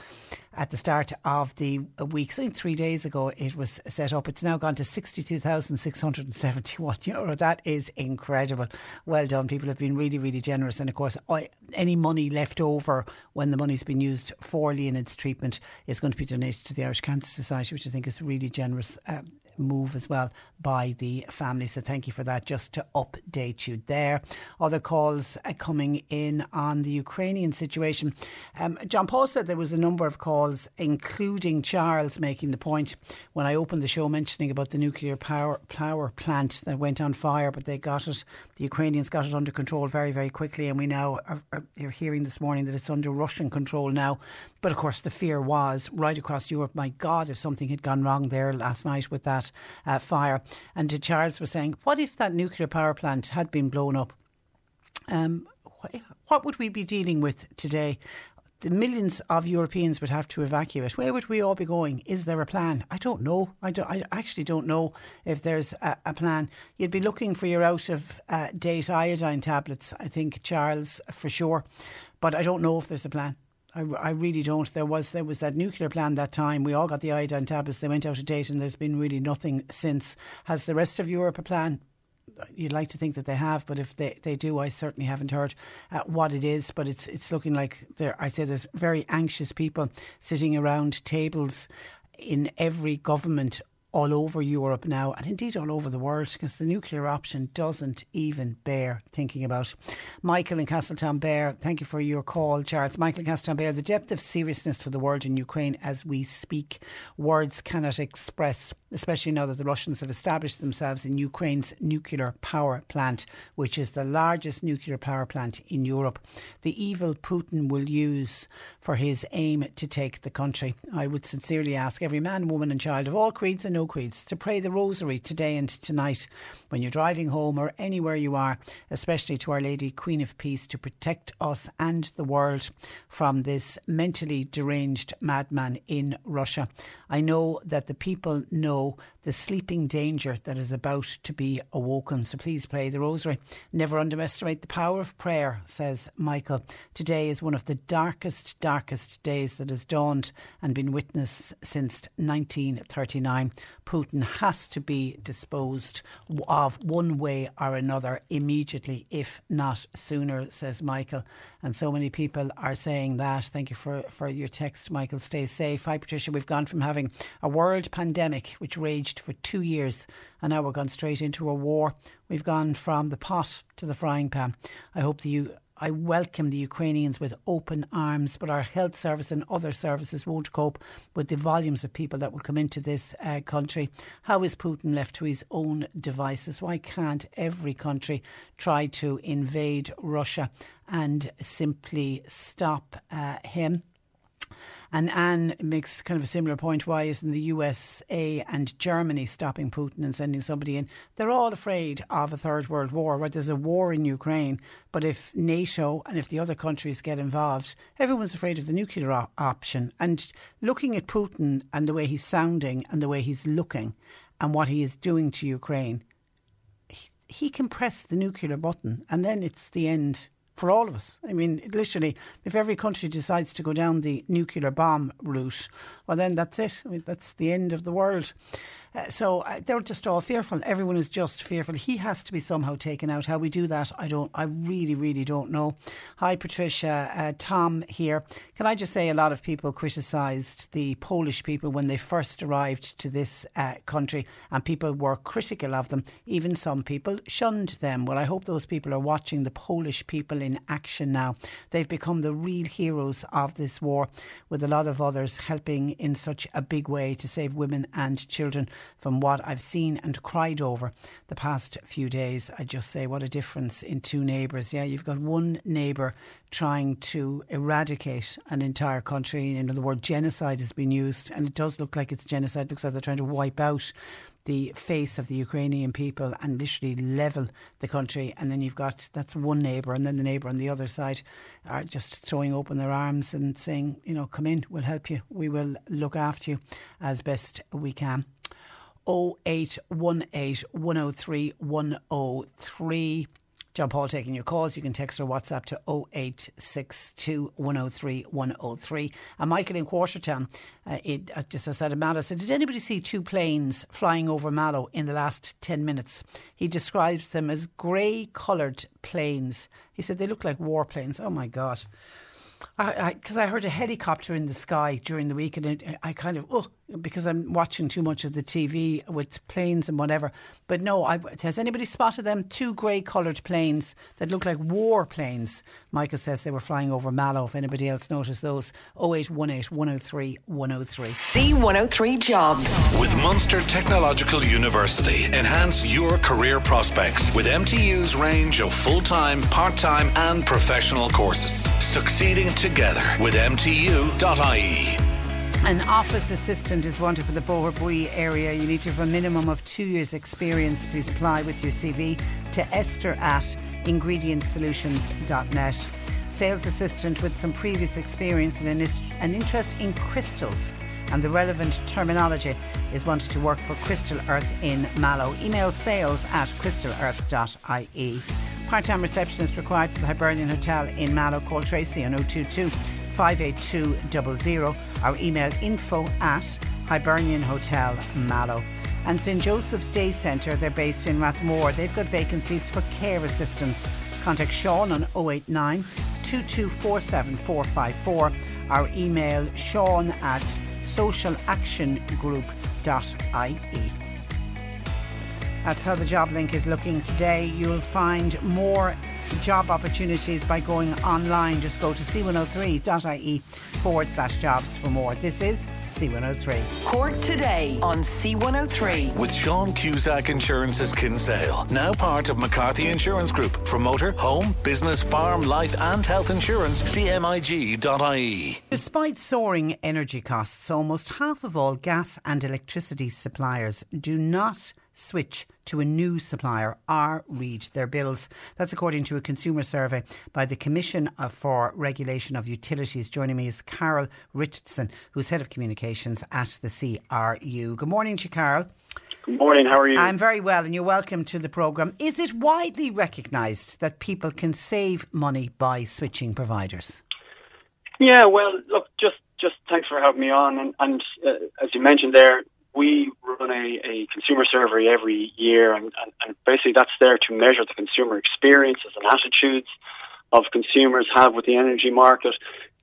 At the start of the week. So, three days ago, it was set up. It's now gone to 62,671 *laughs* euro. That is incredible. Well done. People have been really, really generous. And of course, any money left over when the money's been used for Leonid's treatment is going to be donated to the Irish Cancer Society, which I think is really generous uh, move as well by the family. So thank you for that, just to update you there. Other calls uh, coming in on the Ukrainian situation. Um, John Paul said there was a number of calls, including Charles making the point when I opened the show mentioning about the nuclear power, power plant that went on fire, but they got it, the Ukrainians got it under control very, very quickly. And we now are, are, are hearing this morning that it's under Russian control now. But of course, the fear was right across Europe, my God, if something had gone wrong there last night with that uh, fire. And Charles was saying, what if that nuclear power plant had been blown up? Um, what would we be dealing with today? the millions of Europeans would have to evacuate. Where would we all be going? Is there a plan? I don't know. I, don't, I actually don't know if there's a, a plan. You'd be looking for your out of uh, date iodine tablets, I think, Charles, for sure. But I don't know if there's a plan. I, I really don't. There was there was that nuclear plan that time. We all got the iodine tablets. They went out of date, and there's been really nothing since. Has the rest of Europe a plan? You'd like to think that they have, but if they, they do, I certainly haven't heard uh, what it is. But it's it's looking like there. I say there's very anxious people sitting around tables in every government all over Europe now, and indeed all over the world, because the nuclear option doesn't even bear thinking about. Michael in Castletownbere, thank you for your call, Charles. Michael in Castletownbere, the depth of seriousness for the world in Ukraine as we speak, words cannot express, especially now that the Russians have established themselves in Ukraine's nuclear power plant, which is the largest nuclear power plant in Europe. The evil Putin will use for his aim to take the country. I would sincerely ask every man, woman, and child of all creeds and no creeds to pray the rosary today and tonight when you're driving home or anywhere you are, especially to Our Lady, Queen of Peace, to protect us and the world from this mentally deranged madman in Russia. I know that the people know Oh the sleeping danger that is about to be awoken. So please pray the rosary. Never underestimate the power of prayer, says Michael. Today is one of the darkest, darkest days that has dawned and been witnessed since 1939. Putin has to be disposed of one way or another immediately, if not sooner, says Michael. And so many people are saying that. Thank you for, for your text, Michael. Stay safe. Hi, Patricia. We've gone from having a world pandemic, which raged for two years, and now we're gone straight into a war. We've gone from the pot to the frying pan. I hope that you I welcome the Ukrainians with open arms, but our health service and other services won't cope with the volumes of people that will come into this uh, country. How is Putin left to his own devices? Why can't every country try to invade Russia and simply stop uh, him? And Anne makes kind of a similar point. Why isn't the USA and Germany stopping Putin and sending somebody in? They're all afraid of a third world war, where there's a war in Ukraine. But if NATO and if the other countries get involved, everyone's afraid of the nuclear op- option. And looking at Putin and the way he's sounding and the way he's looking and what he is doing to Ukraine, he, he can press the nuclear button and then it's the end for all of us. I mean, literally, if every country decides to go down the nuclear bomb route, well, then that's it. I mean, that's the end of the world. Uh, so uh, they're just all fearful. Everyone is just fearful. He has to be somehow taken out. How we do that, I don't. I really, really don't know. Hi, Patricia. Uh, Tom here. Can I just say, a lot of people criticised the Polish people when they first arrived to this uh, country, and people were critical of them. Even some people shunned them. Well, I hope those people are watching the Polish people in action now. They've become the real heroes of this war, with a lot of others helping in such a big way to save women and children from what I've seen and cried over the past few days. I just say, what a difference in two neighbours. Yeah, you've got one neighbour trying to eradicate an entire country. Know, the word genocide has been used, and it does look like it's genocide. It looks like they're trying to wipe out the face of the Ukrainian people and literally level the country. And then you've got that's one neighbour, and then the neighbour on the other side are just throwing open their arms and saying, you know, come in, we'll help you, we will look after you as best we can. 0818 103 103. John Paul taking your calls. You can text or WhatsApp to 0862 103 103. And Michael in Quartertown, uh, it, uh, just outside of Mallow, said, Did anybody see two planes flying over Mallow in the last 10 minutes? He describes them as grey coloured planes. He said they look like warplanes. Oh my God because I, I, I, heard a helicopter in the sky during the week, and it, I kind of oh because I'm watching too much of the TV with planes and whatever. But no, I, has anybody spotted them? Two grey coloured planes that look like war planes. Michael says they were flying over Mallow. If anybody else noticed those, 0818 103 103. C103 Jobs. With Munster Technological University, enhance your career prospects with MTU's range of full time, part time, and professional courses. Succeeding together with MTU.ie. An office assistant is wanted for the Boherbue area. You need to have a minimum of two years' experience. Please apply with your CV to esther at ingredientsolutions.net. Sales assistant with some previous experience and an interest in crystals and the relevant terminology is wanted to work for Crystal Earth in Mallow. Email sales at crystalearth.ie. Part time receptionist required for the Hibernian Hotel in Mallow. Call Tracy on 022 58200 or email info at Hibernian Hotel Mallow. And St Joseph's Day Centre, they're based in Rathmore. They've got vacancies for care assistants. Contact Sean on 089 2247454 or email sean at socialactiongroup.ie. That's how the job link is looking today. You'll find more job opportunities by going online. Just go to c103.ie forward slash jobs for more. This is C103. Cork today on C103. With Sean Cusack Insurance's Kinsale, now part of McCarthy Insurance Group. For motor, home, business, farm, life, and health insurance, cmig.ie. Despite soaring energy costs, almost half of all gas and electricity suppliers do not switch to a new supplier or read their bills. That's according to a consumer survey by the Commission for Regulation of Utilities. Joining me is Carol Richardson, who's Head of Communications at the CRU. Good morning to you, Carol. Good morning, how are you? I'm very well, and you're welcome to the programme. Is it widely recognised that people can save money by switching providers? Yeah, well, look, just just thanks for having me on. And, and uh, as you mentioned there, we run a, a consumer survey every year, and, and, and basically that's there to measure the consumer experiences and attitudes of consumers have with the energy market.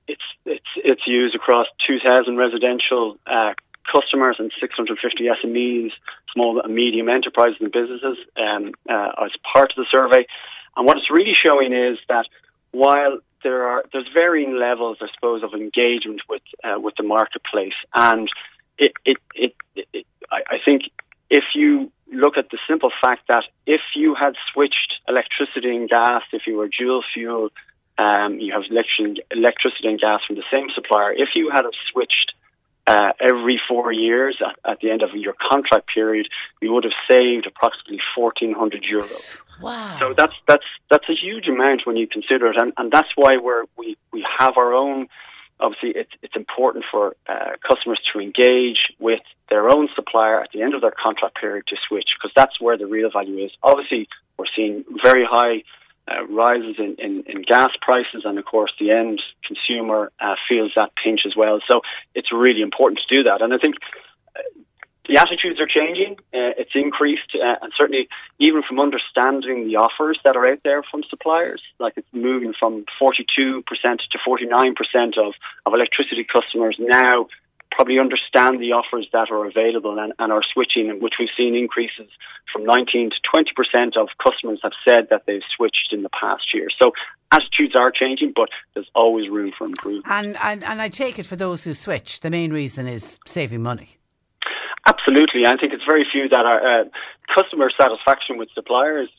It's it's it's used across 2,000 residential uh, customers and 650 SMEs, small and medium enterprises and businesses, um, uh, as part of the survey. And what it's really showing is that while there are there's varying levels, I suppose, of engagement with uh, with the marketplace, and it, it, it, it I, I think if you look at the simple fact that if you had switched electricity and gas, if you were dual fuel, um, you have electricity and gas from the same supplier. If you had switched uh, every four years at, at, the end of your contract period, you would have saved approximately fourteen hundred euros. Wow! So that's that's that's a huge amount when you consider it, and, and that's why we're we we have our own obviously it's, it's important for uh, customers to engage with their own supplier at the end of their contract period to switch because that's where the real value is. Obviously, we're seeing very high uh, rises in, in, in, gas prices, and of course, the end consumer uh, feels that pinch as well. So it's really important to do that. And I think uh, the attitudes are changing. Uh, it's increased, uh, and certainly even from understanding the offers that are out there from suppliers, like it's moving from 42% to 49% of, of electricity customers now probably understand the offers that are available and, and are switching, which we've seen increases from 19 to 20% of customers have said that they've switched in the past year. So attitudes are changing, but there's always room for improvement. And, and, and I take it for those who switch, the main reason is saving money. Absolutely. I think it's very few that are uh, customer satisfaction with suppliers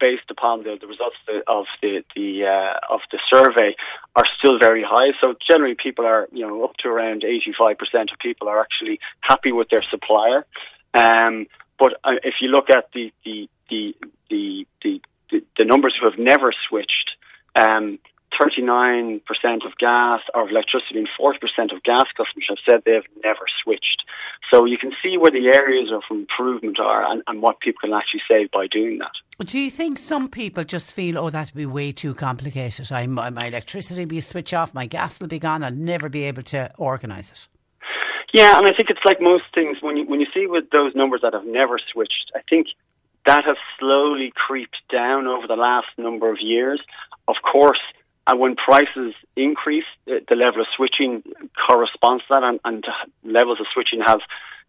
based upon the, the results of the the uh, of the survey are still very high. So generally, people are you know up to around eighty five percent of people are actually happy with their supplier. Um, but uh, if you look at the the the the the, the, numbers who have never switched, um, 39% of gas or of electricity and 40% of gas customers have said they've never switched. So you can see where the areas of improvement are and, and what people can actually save by doing that. Do you think some people just feel, oh, that'd be way too complicated? I, my, my electricity will be switched off, my gas will be gone, I'll never be able to organise it? Yeah, and I think it's like most things when you when you see with those numbers that have never switched, I think that has slowly creeped down over the last number of years. Of course, and when prices increase, the, level of switching corresponds to that, and, and levels of switching have.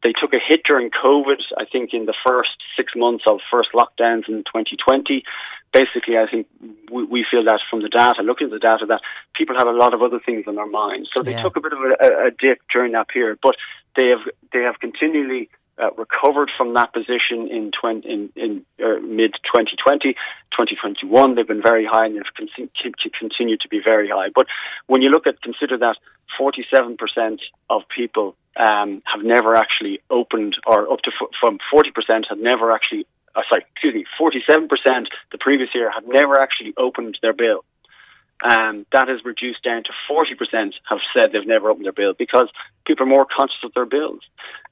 They took a hit during COVID. I think in the first six months of first lockdowns in 2020. Basically, I think we, we feel that from the data, looking at the data, that people have a lot of other things on their minds. So they yeah. took a bit of a, a dip during that period, but they have they have continually uh, recovered from that position in, 20, in, in uh, mid 2020, 2021. They've been very high and they've con- continued to be very high. But when you look at, consider that 47% of people um, have never actually opened, or up to f- from 40% have never actually, uh, sorry, excuse me, 47% the previous year had never actually opened their bill um, that has reduced down to 40% have said they've never opened their bill because people are more conscious of their bills.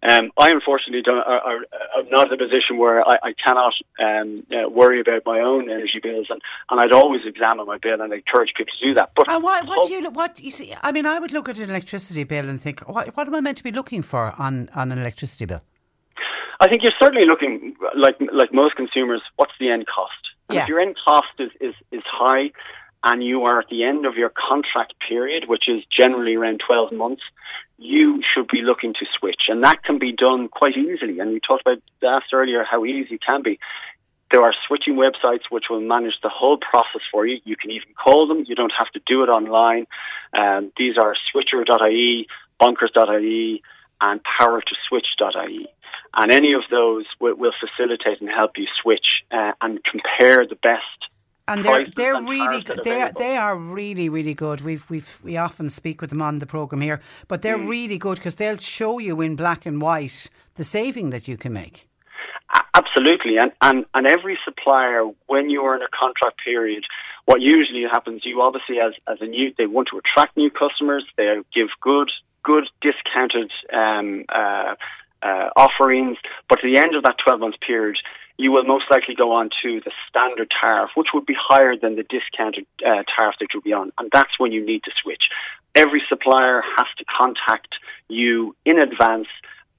Um, I unfortunately don't, are, are, are, not in a position where I, I cannot um, uh, worry about my own energy bills, and, and I'd always examine my bill and I encourage people to do that. But uh, what, what do you what you see? I mean, I would look at an electricity bill and think, what, what am I meant to be looking for on, on an electricity bill? I think you're certainly looking like like most consumers. What's the end cost? Yeah. If your end cost is, is, is high, and you are at the end of your contract period, which is generally around 12 months, you should be looking to switch. And that can be done quite easily. And you talked about asked earlier how easy it can be. There are switching websites which will manage the whole process for you. You can even call them. You don't have to do it online. Um, these are switcher.ie, bonkers.ie, and power2switch.ie. And any of those will, will facilitate and help you switch uh, and compare the best and they're they're really good. They are, they are really really good. We've we've we often speak with them on the program here, but they're mm. really good because they'll show you in black and white the saving that you can make. Absolutely, and and and every supplier, when you are in a contract period, what usually happens, you obviously as as a new, they want to attract new customers. They give good good discounted um, uh, uh, offerings, but at the end of that twelve month period, you will most likely go on to the standard tariff, which would be higher than the discounted uh, tariff that you'll be on. And that's when you need to switch. Every supplier has to contact you in advance,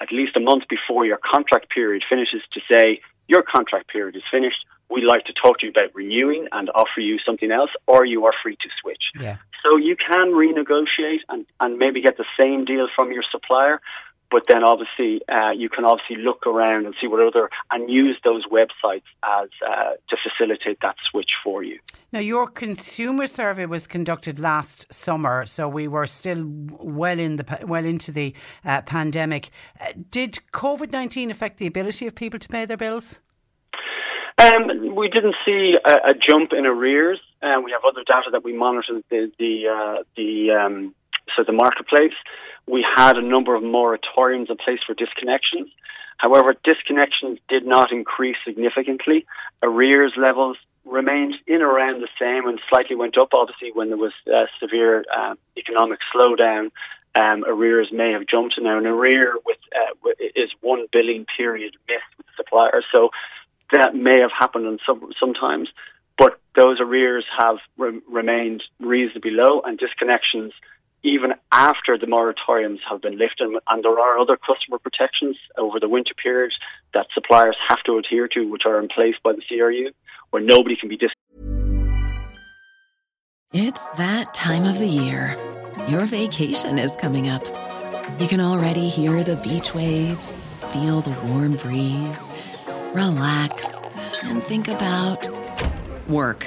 at least a month before your contract period finishes, to say, your contract period is finished. We'd like to talk to you about renewing and offer you something else, or you are free to switch. Yeah. So you can renegotiate and, and maybe get the same deal from your supplier, but then obviously uh, you can obviously look around and see what other and use those websites as uh, to facilitate that switch for you. Now, your consumer survey was conducted last summer, so we were still well in the well into the uh, pandemic. Uh, did COVID nineteen affect the ability of people to pay their bills? Um, we didn't see a, a jump in arrears. Uh, we have other data that we monitor the the uh, the um, so the marketplace we had a number of moratoriums in place for disconnections. However, disconnections did not increase significantly. Arrears levels remained in around the same and slightly went up, obviously, when there was uh, severe uh, economic slowdown. Um, arrears may have jumped. Now, an arrear with, uh, is one billing period missed with the supplier, so that may have happened on some, sometimes. But those arrears have re- remained reasonably low, and disconnections even after the moratoriums have been lifted, and there are other customer protections over the winter period that suppliers have to adhere to, which are in place by the CRU, where nobody can be dis. It's that time of the year. Your vacation is coming up. You can already hear the beach waves, feel the warm breeze, relax, and think about work.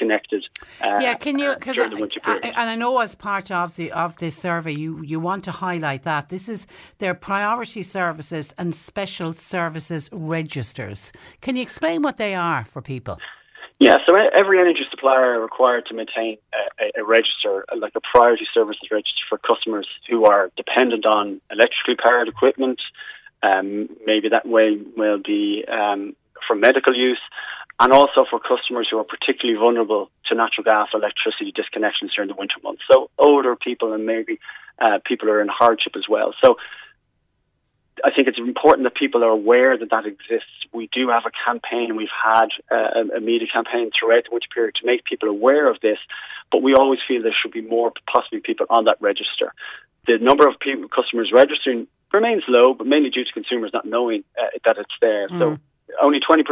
Connected. Uh, yeah, can you? Because during the winter period. and I know as part of the of this survey, you you want to highlight that this is their priority services and special services registers. Can you explain what they are for people? Yeah, so every energy supplier are required to maintain a, a, a register, uh, like a priority services register for customers who are dependent on electrically powered equipment. Um, maybe that way will be um, for medical use, and also for customers who are particularly vulnerable to natural gas, electricity disconnections during the winter months. So older people and maybe uh, people who are in hardship as well. So I think it's important that people are aware that that exists. We do have a campaign. We've had uh, a media campaign throughout the winter period to make people aware of this, but we always feel there should be more, possibly people on that register. The number of people, customers registering remains low, but mainly due to consumers not knowing uh, that it's there. So only 29%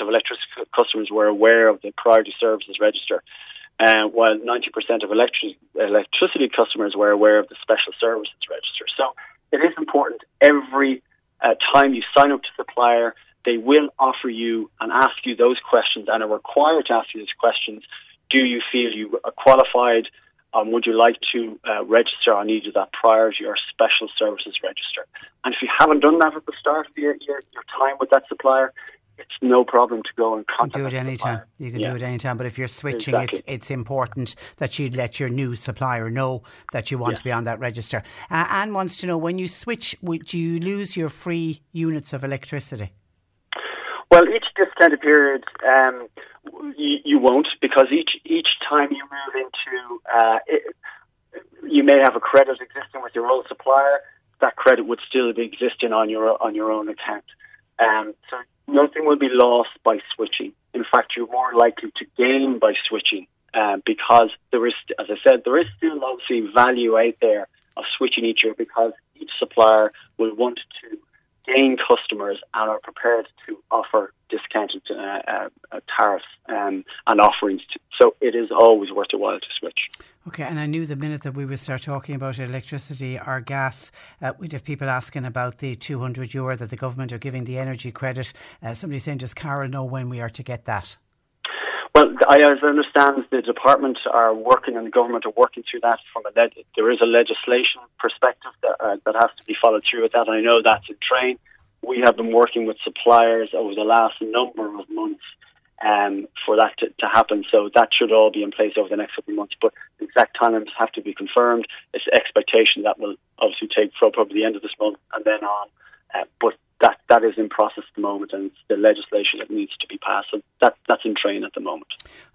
of electricity customers were aware of the priority services register, uh, while 90% of electric, electricity customers were aware of the special services register. So it is important every uh, time you sign up to supplier, they will offer you and ask you those questions and are required to ask you those questions. Do you feel you are qualified? Um, would you like to uh, register on either that priority or special services register? And if you haven't done that at the start of your, your, your time with that supplier, it's no problem to go and You contact can do it anytime. You can Yeah. do it anytime. But if you're switching, Exactly. it's it's important that you let your new supplier know that you want to be on that register. Uh, Anne wants to know when you switch, would you lose your free units of electricity? Well, each discounted period, um, you, you won't because each each time you move into, uh, it, you may have a credit existing with your old supplier. That credit would still be existing on your on your own account. Um, so nothing will be lost by switching. In fact, you're more likely to gain by switching um, because there is, as I said, there is still obviously value out there of switching each year because each supplier will want to gain customers and are prepared to offer discounted uh, uh, tariffs um, and offerings. To, so it is always worth a while to switch. Okay, and I knew the minute that we would start talking about electricity or gas, uh, we'd have people asking about the 200 euro that the government are giving the energy credit. Uh, somebody saying, does Carol know when we are to get that? I, as I understand, the department are working and the government are working through that. From a leg- there is a legislation perspective that, uh, that has to be followed through with that. I know that's in train. We have been working with suppliers over the last number of months um, for that to, to happen. So that should all be in place over the next couple of months. But the exact times have to be confirmed. It's expectation that will obviously take from probably the end of this month and then on. Uh, but that that is in process at the moment, and the legislation that needs to be passed. So that that's in train at the moment.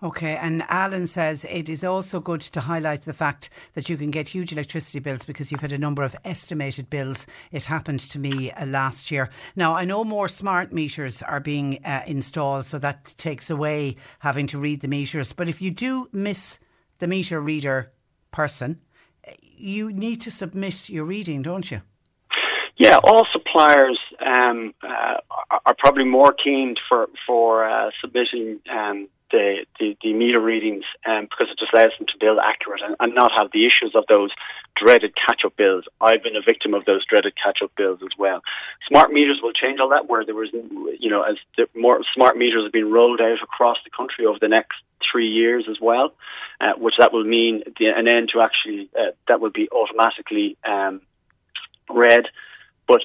Okay, and Alan says it is also good to highlight the fact that you can get huge electricity bills because you've had a number of estimated bills. It happened to me uh, last year. Now, I know more smart meters are being uh, installed, so that takes away having to read the meters. But if you do miss the meter reader person, uh, you need to submit your reading, don't you? Yeah, all suppliers um, uh, are, probably more keen for for uh, submitting um, the, the the meter readings um, because it just allows them to bill accurate and, and not have the issues of those dreaded catch-up bills. I've been a victim of those dreaded catch-up bills as well. Smart meters will change all that. Where there was, you know, as the more smart meters have been rolled out across the country over the next three years as well, uh, which that will mean the, an end to actually uh, that will be automatically um, read. But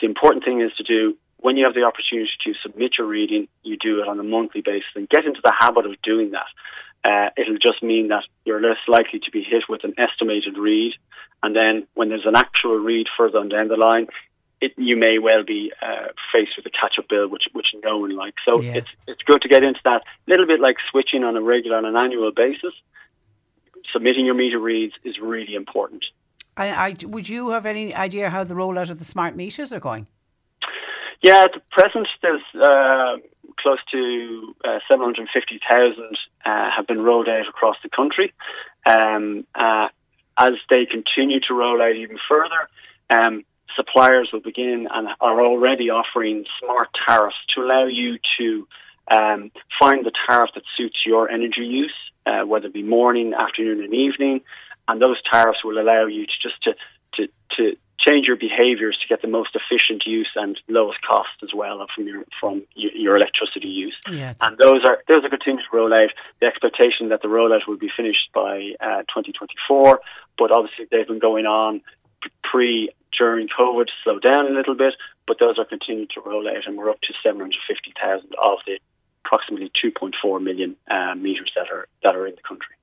the important thing is to do when you have the opportunity to submit your reading, you do it on a monthly basis and get into the habit of doing that. Uh, it'll just mean that you're less likely to be hit with an estimated read. And then when there's an actual read further on down the line, it, you may well be uh, faced with a catch-up bill, which which no one likes. So Yeah. it's it's good to get into that little bit like switching on a regular on an annual basis. Submitting your meter reads is really important. I, I, would you have any idea how the rollout of the smart meters are going? Yeah, at the present, there's uh, close to uh, 750,000 uh, have been rolled out across the country. Um, uh, as they continue to roll out even further, um, suppliers will begin and are already offering smart tariffs to allow you to um, find the tariff that suits your energy use, uh, whether it be morning, afternoon, and evening. And those tariffs will allow you to just to, to, to change your behaviours to get the most efficient use and lowest cost as well from your from your, electricity use. Yeah. And those are those are continuing to roll out. The expectation that the rollout will be finished by uh, 2024, but obviously they've been going on pre during COVID, slowed down a little bit, but those are continuing to roll out, and we're up to 750,000 of the approximately 2.4 million uh, meters that are that are in the country.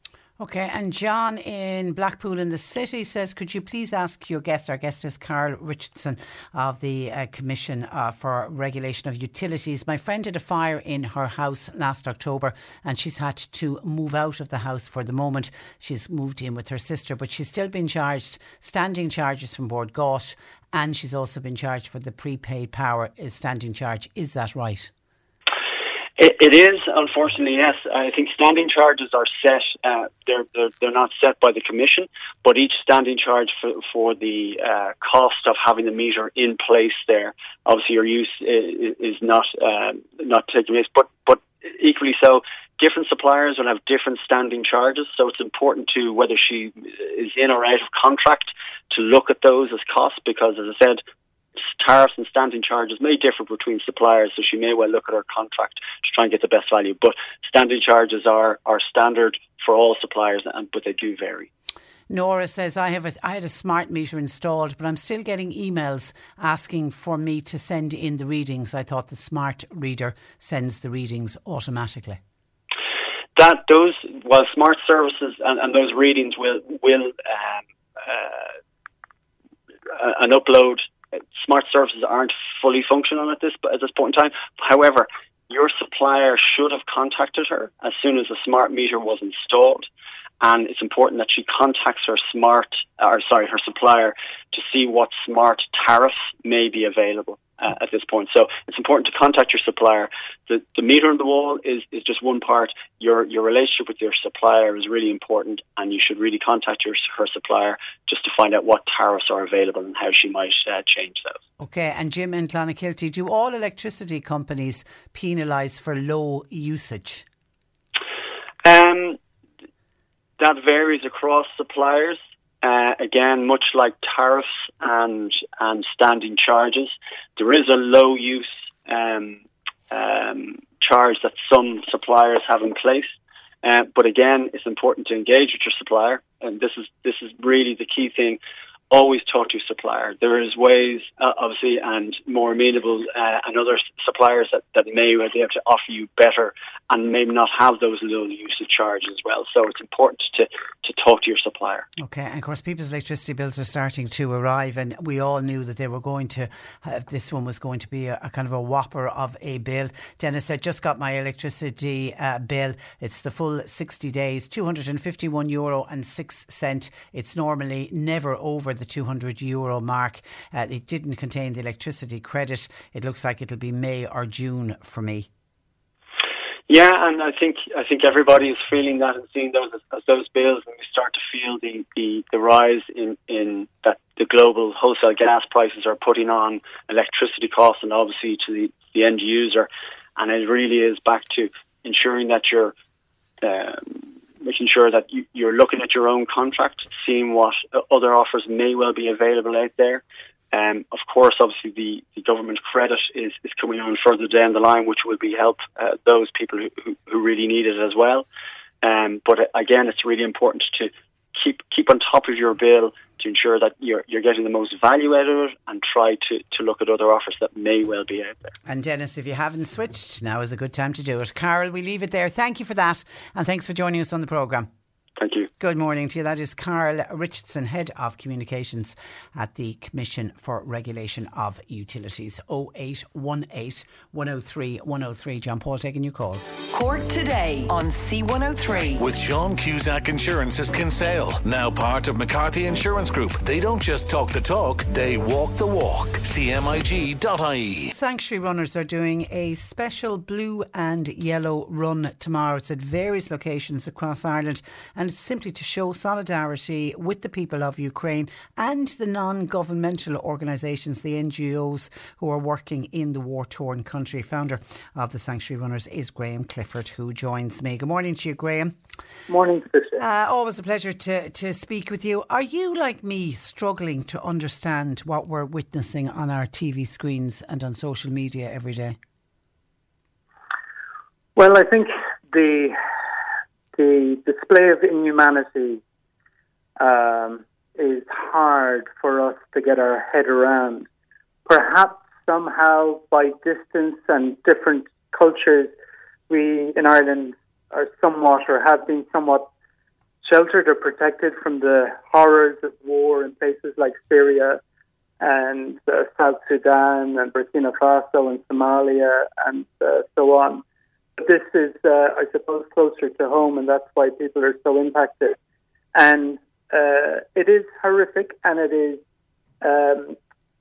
Okay, and John in Blackpool in the city says, could you please ask your guest, our guest is Carl Richardson of the uh, Commission uh, for Regulation of Utilities. My friend had a fire in her house last October and she's had to move out of the house for the moment. She's moved in with her sister, but she's still been charged standing charges from Bord Gáis and she's also been charged for the prepaid power standing charge. Is that right? It, it is, unfortunately, yes. I think standing charges are set. Uh, they're, they're they're not set by the commission, but each standing charge for for the uh, cost of having the meter in place there, obviously, your use is, is not um, not taking place. But but equally so, different suppliers will have different standing charges. So it's important to whether she is in or out of contract to look at those as costs, because as I said, tariffs and standing charges may differ between suppliers, so she may well look at her contract to try and get the best value. But standing charges are, are standard for all suppliers, and but they do vary. Nora says I have a, I had a smart meter installed, but I'm still getting emails asking for me to send in the readings. I thought the smart reader sends the readings automatically. That those well, smart services and, and those readings will will um, uh, an upload smart services aren't fully functional at this at this point in time. However, your supplier should have contacted her as soon as the smart meter was installed, and it's important that she contacts her smart or sorry her supplier to see what smart tariffs may be available. Uh, at this point, so it's important to contact your supplier. The, the meter on the wall is, is just one part. Your your relationship with your supplier is really important, and you should really contact your her supplier just to find out what tariffs are available and how she might uh, change those. Okay, and Jim in Clonakilty, do all electricity companies penalise for low usage? Um, that varies across suppliers. Uh, again, much like tariffs and and standing charges, there is a low use um, um, charge that some suppliers have in place. Uh, but again, it's important to engage with your supplier, and this is this is really the key thing. Always talk to your supplier. There is ways, uh, obviously, and more amenable, uh, and other suppliers that, that may be able to offer you better and maybe not have those low usage charges as well. So it's important to, to talk to your supplier. Okay, and of course, people's electricity bills are starting to arrive, and we all knew that they were going to. Uh, this one was going to be a, a, kind of a whopper of a bill. Dennis said, "Just got my electricity uh, bill. It's the full sixty days, two hundred and fifty-one euro and six cent. It's normally never over the two hundred euro mark. Uh, it didn't contain the electricity credit. It looks like it'll be May or June for me." Yeah, and I think I think everybody is feeling that and seeing those as those bills, and we start to feel the, the, the rise in, in that the global wholesale gas prices are putting on electricity costs, and obviously to the, the end user, and it really is back to ensuring that you're um, making sure that you, you're looking at your own contract, seeing what other offers may well be available out there. Um, of course, obviously, the, the government credit is, is coming on further down the line, which will be help uh, those people who, who, who, really need it as well. Um, but uh, again, it's really important to keep keep on top of your bill to ensure that you're you're getting the most value out of it, and try to, to look at other offers that may well be out there. And Dennis, if you haven't switched, now is a good time to do it. Carl, we leave it there. Thank you for that, and thanks for joining us on the programme. Thank you. Good morning to you. That is Carl Richardson, Head of Communications at the Commission for Regulation of Utilities. 0818 103 103. John Paul taking your calls. Cork today on C103. With Sean Cusack Insurance's Kinsale, now part of McCarthy Insurance Group. They don't just talk the talk, they walk the walk. CMIG.ie. Sanctuary runners are doing a special blue and yellow run tomorrow. It's at various locations across Ireland and it's simply to show solidarity with the people of Ukraine and the non governmental organisations, the NGOs who are working in the war torn country. Founder of the Sanctuary Runners is Graham Clifford, who joins me. Good morning to you, Graham. Morning, Patricia. Uh, always a pleasure to, to speak with you. Are you, like me, struggling to understand what we're witnessing on our TV screens and on social media every day? Well, I think the the display of inhumanity um, is hard for us to get our head around. Perhaps somehow, by distance and different cultures, we in Ireland are somewhat or have been somewhat sheltered or protected from the horrors of war in places like Syria and uh, South Sudan and Burkina Faso and Somalia and uh, so on. But this is, uh, I suppose, closer to home, and that's why people are so impacted. And uh, it is horrific, and it is um,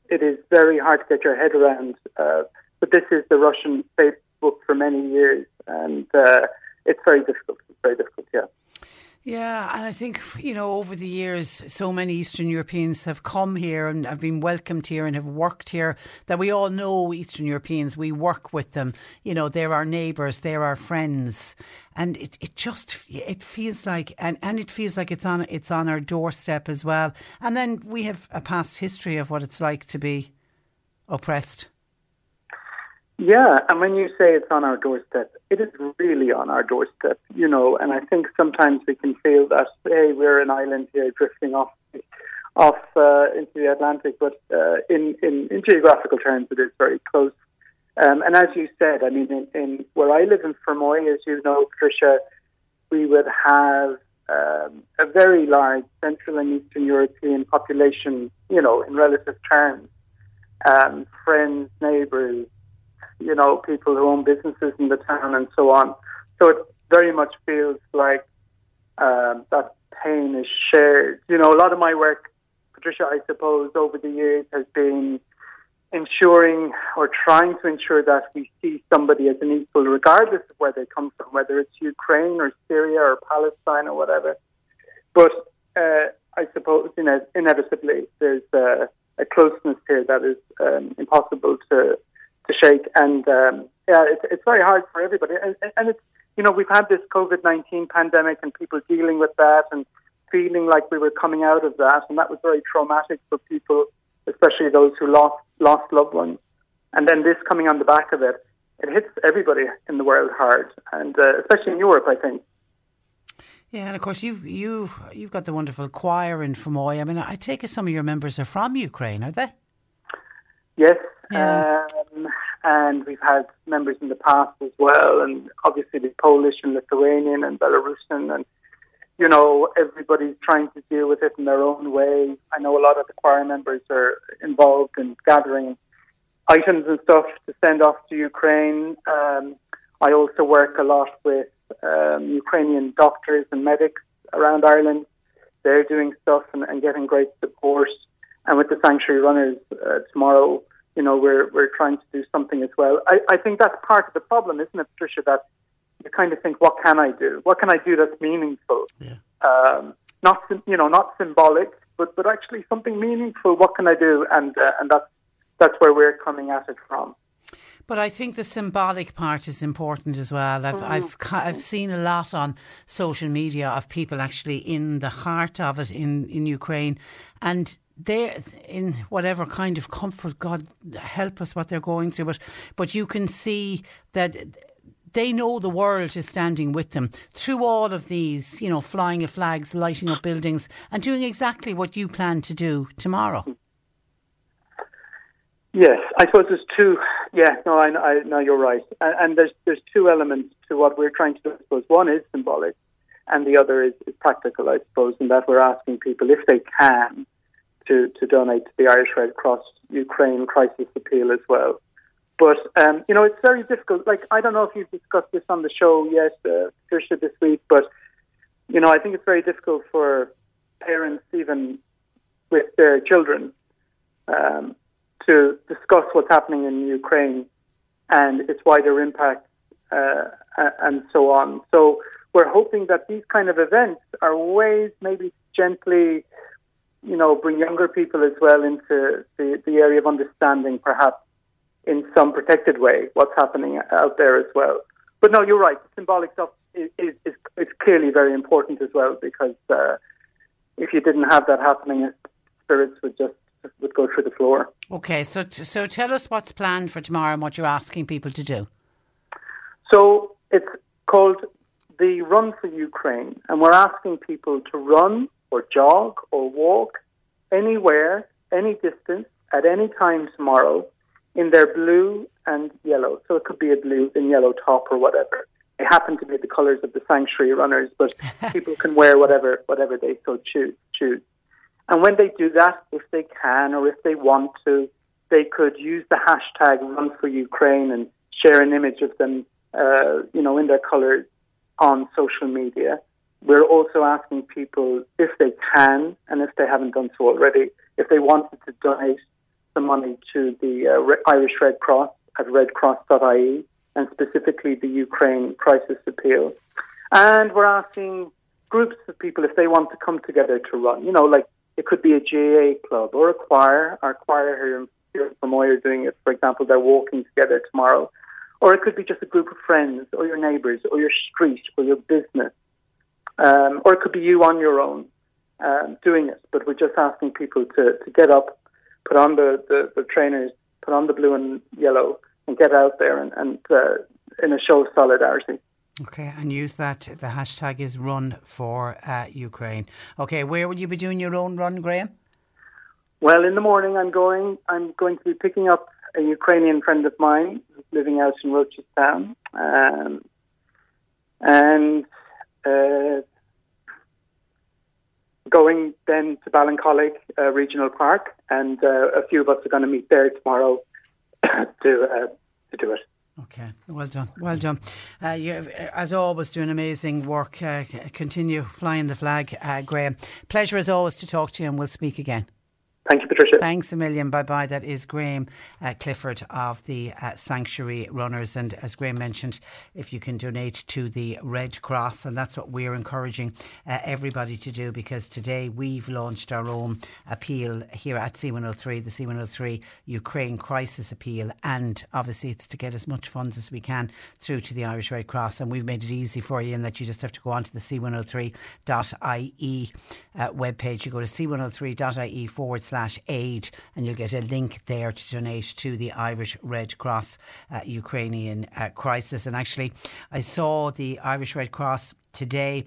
it is very hard to get your head around. Uh, but this is the Russian playbook for many years, and uh, it's very difficult. It's very difficult, yeah. Yeah, and I think, you know, over the years, so many Eastern Europeans have come here and have been welcomed here and have worked here that we all know Eastern Europeans. We work with them. You know, they're our neighbours, they're our friends. And it, it just it feels like and, and it feels like it's on it's on our doorstep as well. And then we have a past history of what it's like to be oppressed. Yeah, and when you say it's on our doorstep, it is really on our doorstep, you know. And I think sometimes we can feel that, hey, we're an island here drifting off off uh, into the Atlantic, but uh, in, in in geographical terms, it is very close. Um, and as you said, I mean, in, in where I live in Fermoy, as you know, Patricia, we would have um, a very large Central and Eastern European population, you know, in relative terms, um, friends, neighbours you know, people who own businesses in the town and so on. So it very much feels like um, that pain is shared. You know, a lot of my work, Patricia, I suppose, over the years has been ensuring or trying to ensure that we see somebody as an equal, regardless of where they come from, whether it's Ukraine or Syria or Palestine or whatever. But uh, I suppose you know, inevitably there's a, a closeness here that is um, impossible to shake. And um, yeah, it's, it's very hard for everybody. And, and it's, you know, we've had this COVID 19 pandemic and people dealing with that and feeling like we were coming out of that. And that was very traumatic for people, especially those who lost, lost loved ones. And then this coming on the back of it, it hits everybody in the world hard, and uh, especially in Europe, I think. Yeah, and of course you've you you've got the wonderful choir in Fermoy. I mean, I take it some of your members are from Ukraine, are they? Yes, yeah. um, and we've had members in the past as well, and obviously the Polish and Lithuanian and Belarusian, and you know everybody's trying to deal with it in their own way. I know a lot of the choir members are involved in gathering items and stuff to send off to Ukraine. Um, I also work a lot with um, Ukrainian doctors and medics around Ireland. They're doing stuff and, and getting great support. And with the sanctuary runners uh, tomorrow, you know, we're we're trying to do something as well. I, I think that's part of the problem, isn't it, Patricia? That you kind of think, what can I do? What can I do that's meaningful? Yeah. Um, not you know, not symbolic, but but actually something meaningful. What can I do? And uh, and that's that's where we're coming at it from. But I think the symbolic part is important as well. I've, I've, I've seen a lot on social media of people actually in the heart of it in, in Ukraine. And they're in whatever kind of comfort, God help us what they're going through. But, but you can see that they know the world is standing with them through all of these, you know, flying of flags, lighting up buildings, and doing exactly what you plan to do tomorrow. Yes, I suppose there's two. Yeah, no, I, I no, you're right, and, and there's there's two elements to what we're trying to do. I suppose one is symbolic, and the other is, is practical, I suppose, in that we're asking people if they can to, to donate to the Irish Red Cross Ukraine crisis appeal as well. But um, you know, it's very difficult. Like I don't know if you've discussed this on the show yet, uh, this week, but you know, I think it's very difficult for parents, even with their children, um, to discuss what's happening in Ukraine and its wider impact uh, and so on. So we're hoping that these kind of events are ways maybe gently, you know, bring younger people as well into the, the area of understanding perhaps in some protected way what's happening out there as well. But no, you're right. The symbolic stuff is, is, is, is clearly very important as well because uh, if you didn't have that happening, spirits would just would go through the floor. Okay, so so tell us what's planned for tomorrow and what you're asking people to do. So it's called the Run for Ukraine, and we're asking people to run or jog or walk anywhere, any distance, at any time tomorrow in their blue and yellow. So it could be a blue and yellow top or whatever. They happen to be the colours of the sanctuary runners, but *laughs* people can wear whatever whatever they so choose. choose. And when they do that, if they can or if they want to, they could use the hashtag Run for Ukraine and share an image of them, uh, you know, in their colours on social media. We're also asking people if they can, and if they haven't done so already, if they wanted to donate the money to the uh, Irish Red Cross at redcross.ie and specifically the Ukraine Crisis Appeal. And we're asking groups of people if they want to come together to run. You know, like it could be a GAA club or a choir. Our choir here, here in Fermoy are doing it. For example, they're walking together tomorrow. Or it could be just a group of friends or your neighbours or your street or your business. Um, or it could be you on your own um, doing it. But we're just asking people to, to get up, put on the, the, the trainers, put on the blue and yellow, and get out there and, and uh, in a show of solidarity. Okay, and use that. The hashtag is Run for uh, Ukraine. Okay, where will you be doing your own run, Graham? Well, in the morning, I'm going. I'm going to be picking up a Ukrainian friend of mine who's living out in Rochestown, um, and uh, going then to Ballincollig uh, Regional Park, and uh, a few of us are going to meet there tomorrow *coughs* to uh, to do it. Okay, well done, well done. Uh, you, as always, doing amazing work. Uh, continue flying the flag, uh, Graham. Pleasure as always to talk to you, and we'll speak again. Thank you, Patricia. Thanks a million. Bye bye. That is Graham uh, Clifford of the uh, Sanctuary Runners. And as Graham mentioned, if you can donate to the Red Cross, and that's what we're encouraging uh, everybody to do because today we've launched our own appeal here at C103, the C103 Ukraine Crisis Appeal. And obviously, it's to get as much funds as we can through to the Irish Red Cross. And we've made it easy for you in that you just have to go onto the c103.ie uh, webpage. You go to c103.ie forward slash aid and you'll get a link there to donate to the Irish Red Cross uh, Ukrainian uh, crisis. And actually, I saw the Irish Red Cross today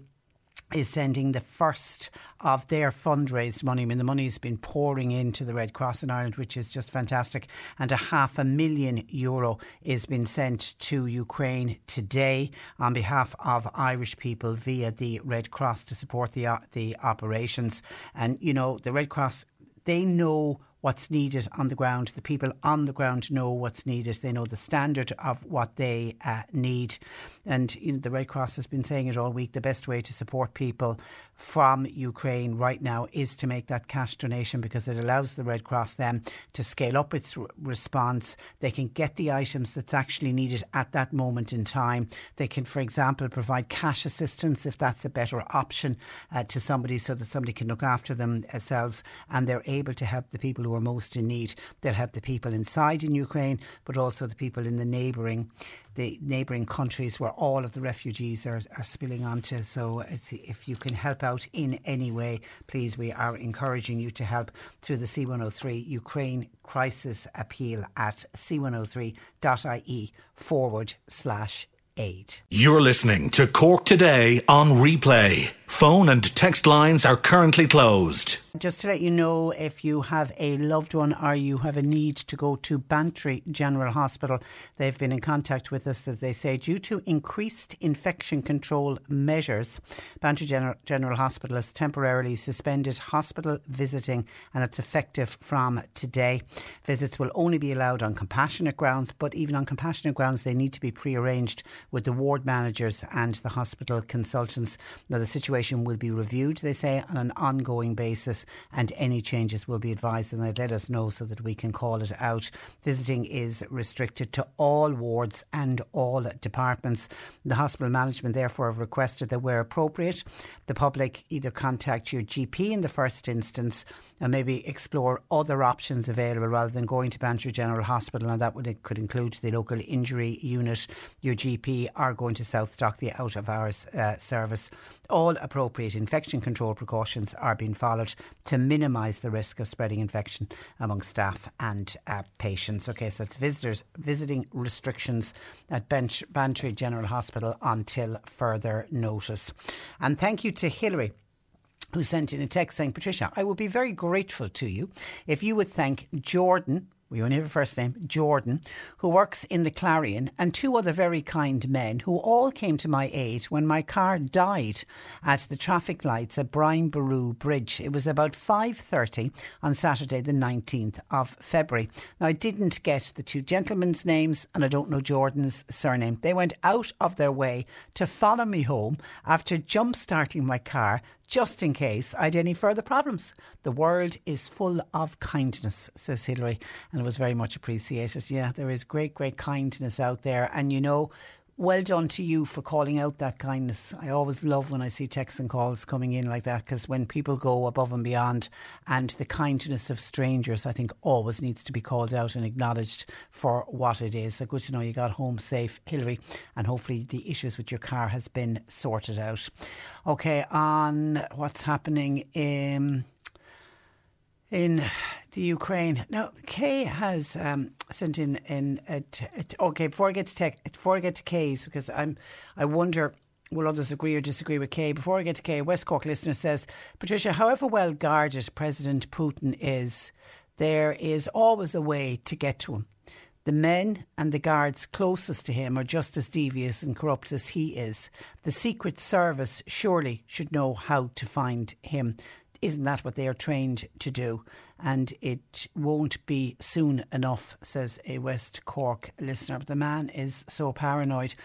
is sending the first of their fundraised money. I mean, the money has been pouring into the Red Cross in Ireland, which is just fantastic. And a half a million euro is being sent to Ukraine today on behalf of Irish people via the Red Cross to support the uh, the operations. And you know, the Red Cross they know what's needed on the ground. The people on the ground know what's needed. They know the standard of what they uh, need. And you know, the Red Cross has been saying it all week. The best way to support people from Ukraine right now is to make that cash donation because it allows the Red Cross then to scale up its r- response. They can get the items that's actually needed at that moment in time. They can, for example, provide cash assistance if that's a better option uh, to somebody so that somebody can look after themselves and they're able to help the people who are most in need. They'll help the people inside in Ukraine, but also the people in the neighbouring the neighbouring countries where all of the refugees are, are spilling onto. So if you can help out in any way, please, we are encouraging you to help through the C103 Ukraine Crisis Appeal at c103.ie forward slash aid. You're listening to Cork Today on replay. Phone and text lines are currently closed. Just to let you know, if you have a loved one or you have a need to go to Bantry General Hospital, they've been in contact with us, as they say, due to increased infection control measures. Bantry General, General Hospital has temporarily suspended hospital visiting and it's effective from today. Visits will only be allowed on compassionate grounds, but even on compassionate grounds, they need to be pre arranged with the ward managers and the hospital consultants. Now, the situation will be reviewed, they say, on an ongoing basis and any changes will be advised and they'd let us know so that we can call it out. Visiting is restricted to all wards and all departments. The hospital management therefore have requested that where appropriate, the public either contact your GP in the first instance and maybe explore other options available rather than going to Bantry General Hospital and that would could include the local injury unit, your GP or going to SouthDoc, the out of hours uh, service. All appropriate infection control precautions are being followed to minimise the risk of spreading infection among staff and uh, patients. Okay, so it's visitors visiting restrictions at Bench, Bantry General Hospital until further notice. And thank you to Hilary who sent in a text saying, Patricia, I would be very grateful to you if you would thank Jordan we only have a first name, Jordan, who works in the Clarion, and two other very kind men who all came to my aid when my car died at the traffic lights at Brian Boru Bridge. It was about 5.30 on Saturday the 19th of February. Now, I didn't get the two gentlemen's names and I don't know Jordan's surname. They went out of their way to follow me home after jump starting my car just in case I had any further problems. The world is full of kindness, says Hilary, and it was very much appreciated. Yeah, there is great, great kindness out there. And you know, well done to you for calling out that kindness. I always love when I see texts and calls coming in like that because when people go above and beyond and the kindness of strangers, I think always needs to be called out and acknowledged for what it is. So good to know you got home safe, Hilary, and hopefully the issues with your car has been sorted out. Okay, on what's happening in in the Ukraine. Now, Kay has um, sent in in okay. Before I get to tech, before I get to Kay's, because I'm, I wonder. Will others agree or disagree with Kay? Before I get to Kay, West Cork listener says, Patricia, however well guarded President Putin is, there is always a way to get to him. The men and the guards closest to him are just as devious and corrupt as he is. The Secret Service surely should know how to find him. Isn't that what they are trained to do? And it won't be soon enough, says a West Cork listener. But the man is so paranoid.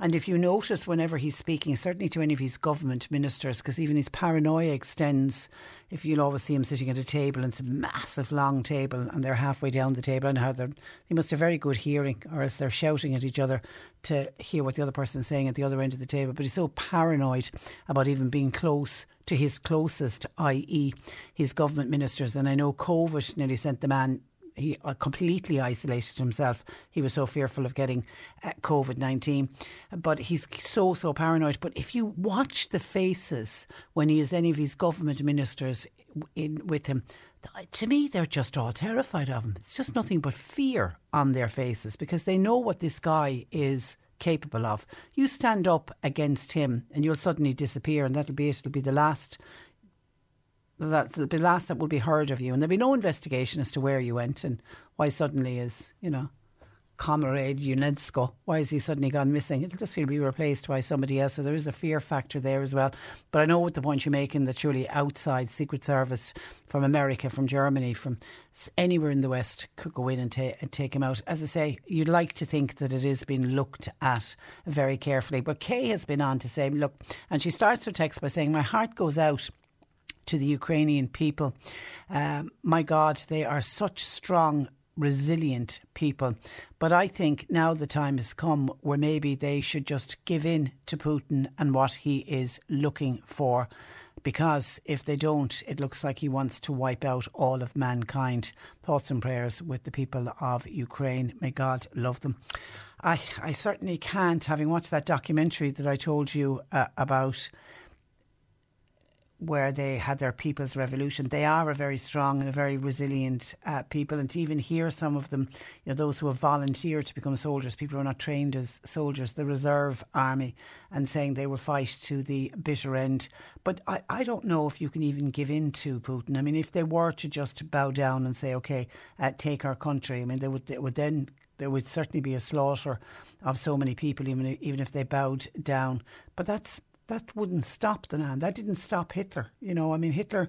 And if you notice, whenever he's speaking, certainly to any of his government ministers, because even his paranoia extends, if you'll always see him sitting at a table, and it's a massive long table, and they're halfway down the table, and how they're, they must have very good hearing, or else they're shouting at each other to hear what the other person's saying at the other end of the table. But he's so paranoid about even being close to his closest, i.e., his government ministers. And I know COVID nearly sent the man he uh, completely isolated himself. He was so fearful of getting uh, COVID 19. But he's so, so paranoid. But if you watch the faces when he has any of his government ministers in with him, to me, they're just all terrified of him. It's just nothing but fear on their faces because they know what this guy is capable of. You stand up against him and you'll suddenly disappear, and that'll be it. It'll be the last that the last that will be heard of you, and there'll be no investigation as to where you went and why suddenly is you know comrade UNESCO. Why has he suddenly gone missing? It'll just be replaced by somebody else. So there is a fear factor there as well. But I know what the point you're making that surely outside Secret Service from America, from Germany, from anywhere in the West could go in and, ta- and take him out. As I say, you'd like to think that it is being looked at very carefully. But Kay has been on to say, look, and she starts her text by saying, My heart goes out to the Ukrainian people. Um, my God, they are such strong, resilient people. But I think now the time has come where maybe they should just give in to Putin and what he is looking for. Because if they don't, it looks like he wants to wipe out all of mankind. Thoughts and prayers with the people of Ukraine. May God love them. I, I certainly can't, having watched that documentary that I told you uh, about where they had their people's revolution. They are a very strong and a very resilient uh, people. And to even hear some of them, you know, those who have volunteered to become soldiers, people who are not trained as soldiers, the reserve army, and saying they will fight to the bitter end. But I, I don't know if you can even give in to Putin. I mean, if they were to just bow down and say, okay, uh, take our country, I mean, they would, they would then there would certainly be a slaughter of so many people, even even if they bowed down. But that's that wouldn't stop the man. That didn't stop Hitler. You know, I mean, Hitler.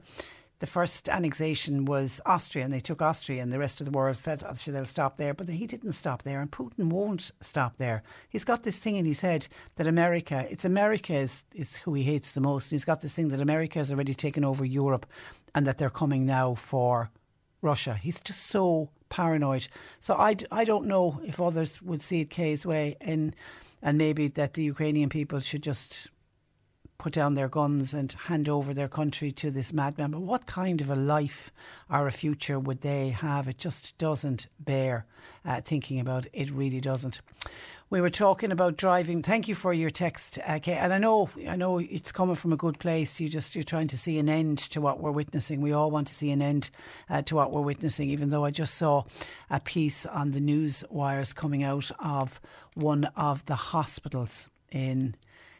The first annexation was Austria, and they took Austria, and the rest of the world felt oh, actually they'll stop there. But he didn't stop there, and Putin won't stop there. He's got this thing in his head that America, it's America is, is who he hates the most. And he's got this thing that America has already taken over Europe, and that they're coming now for Russia. He's just so paranoid. So I, I don't know if others would see it Kay's way, and and maybe that the Ukrainian people should just put down their guns and hand over their country to this madman. But what kind of a life or a future would they have? It just doesn't bear uh, thinking about. It really doesn't. We were talking about driving. Thank you for your text, uh, Kay. And I know, I know it's coming from a good place. You just you're trying to see an end to what we're witnessing. We all want to see an end uh, to what we're witnessing. Even though I just saw a piece on the news wires coming out of one of the hospitals in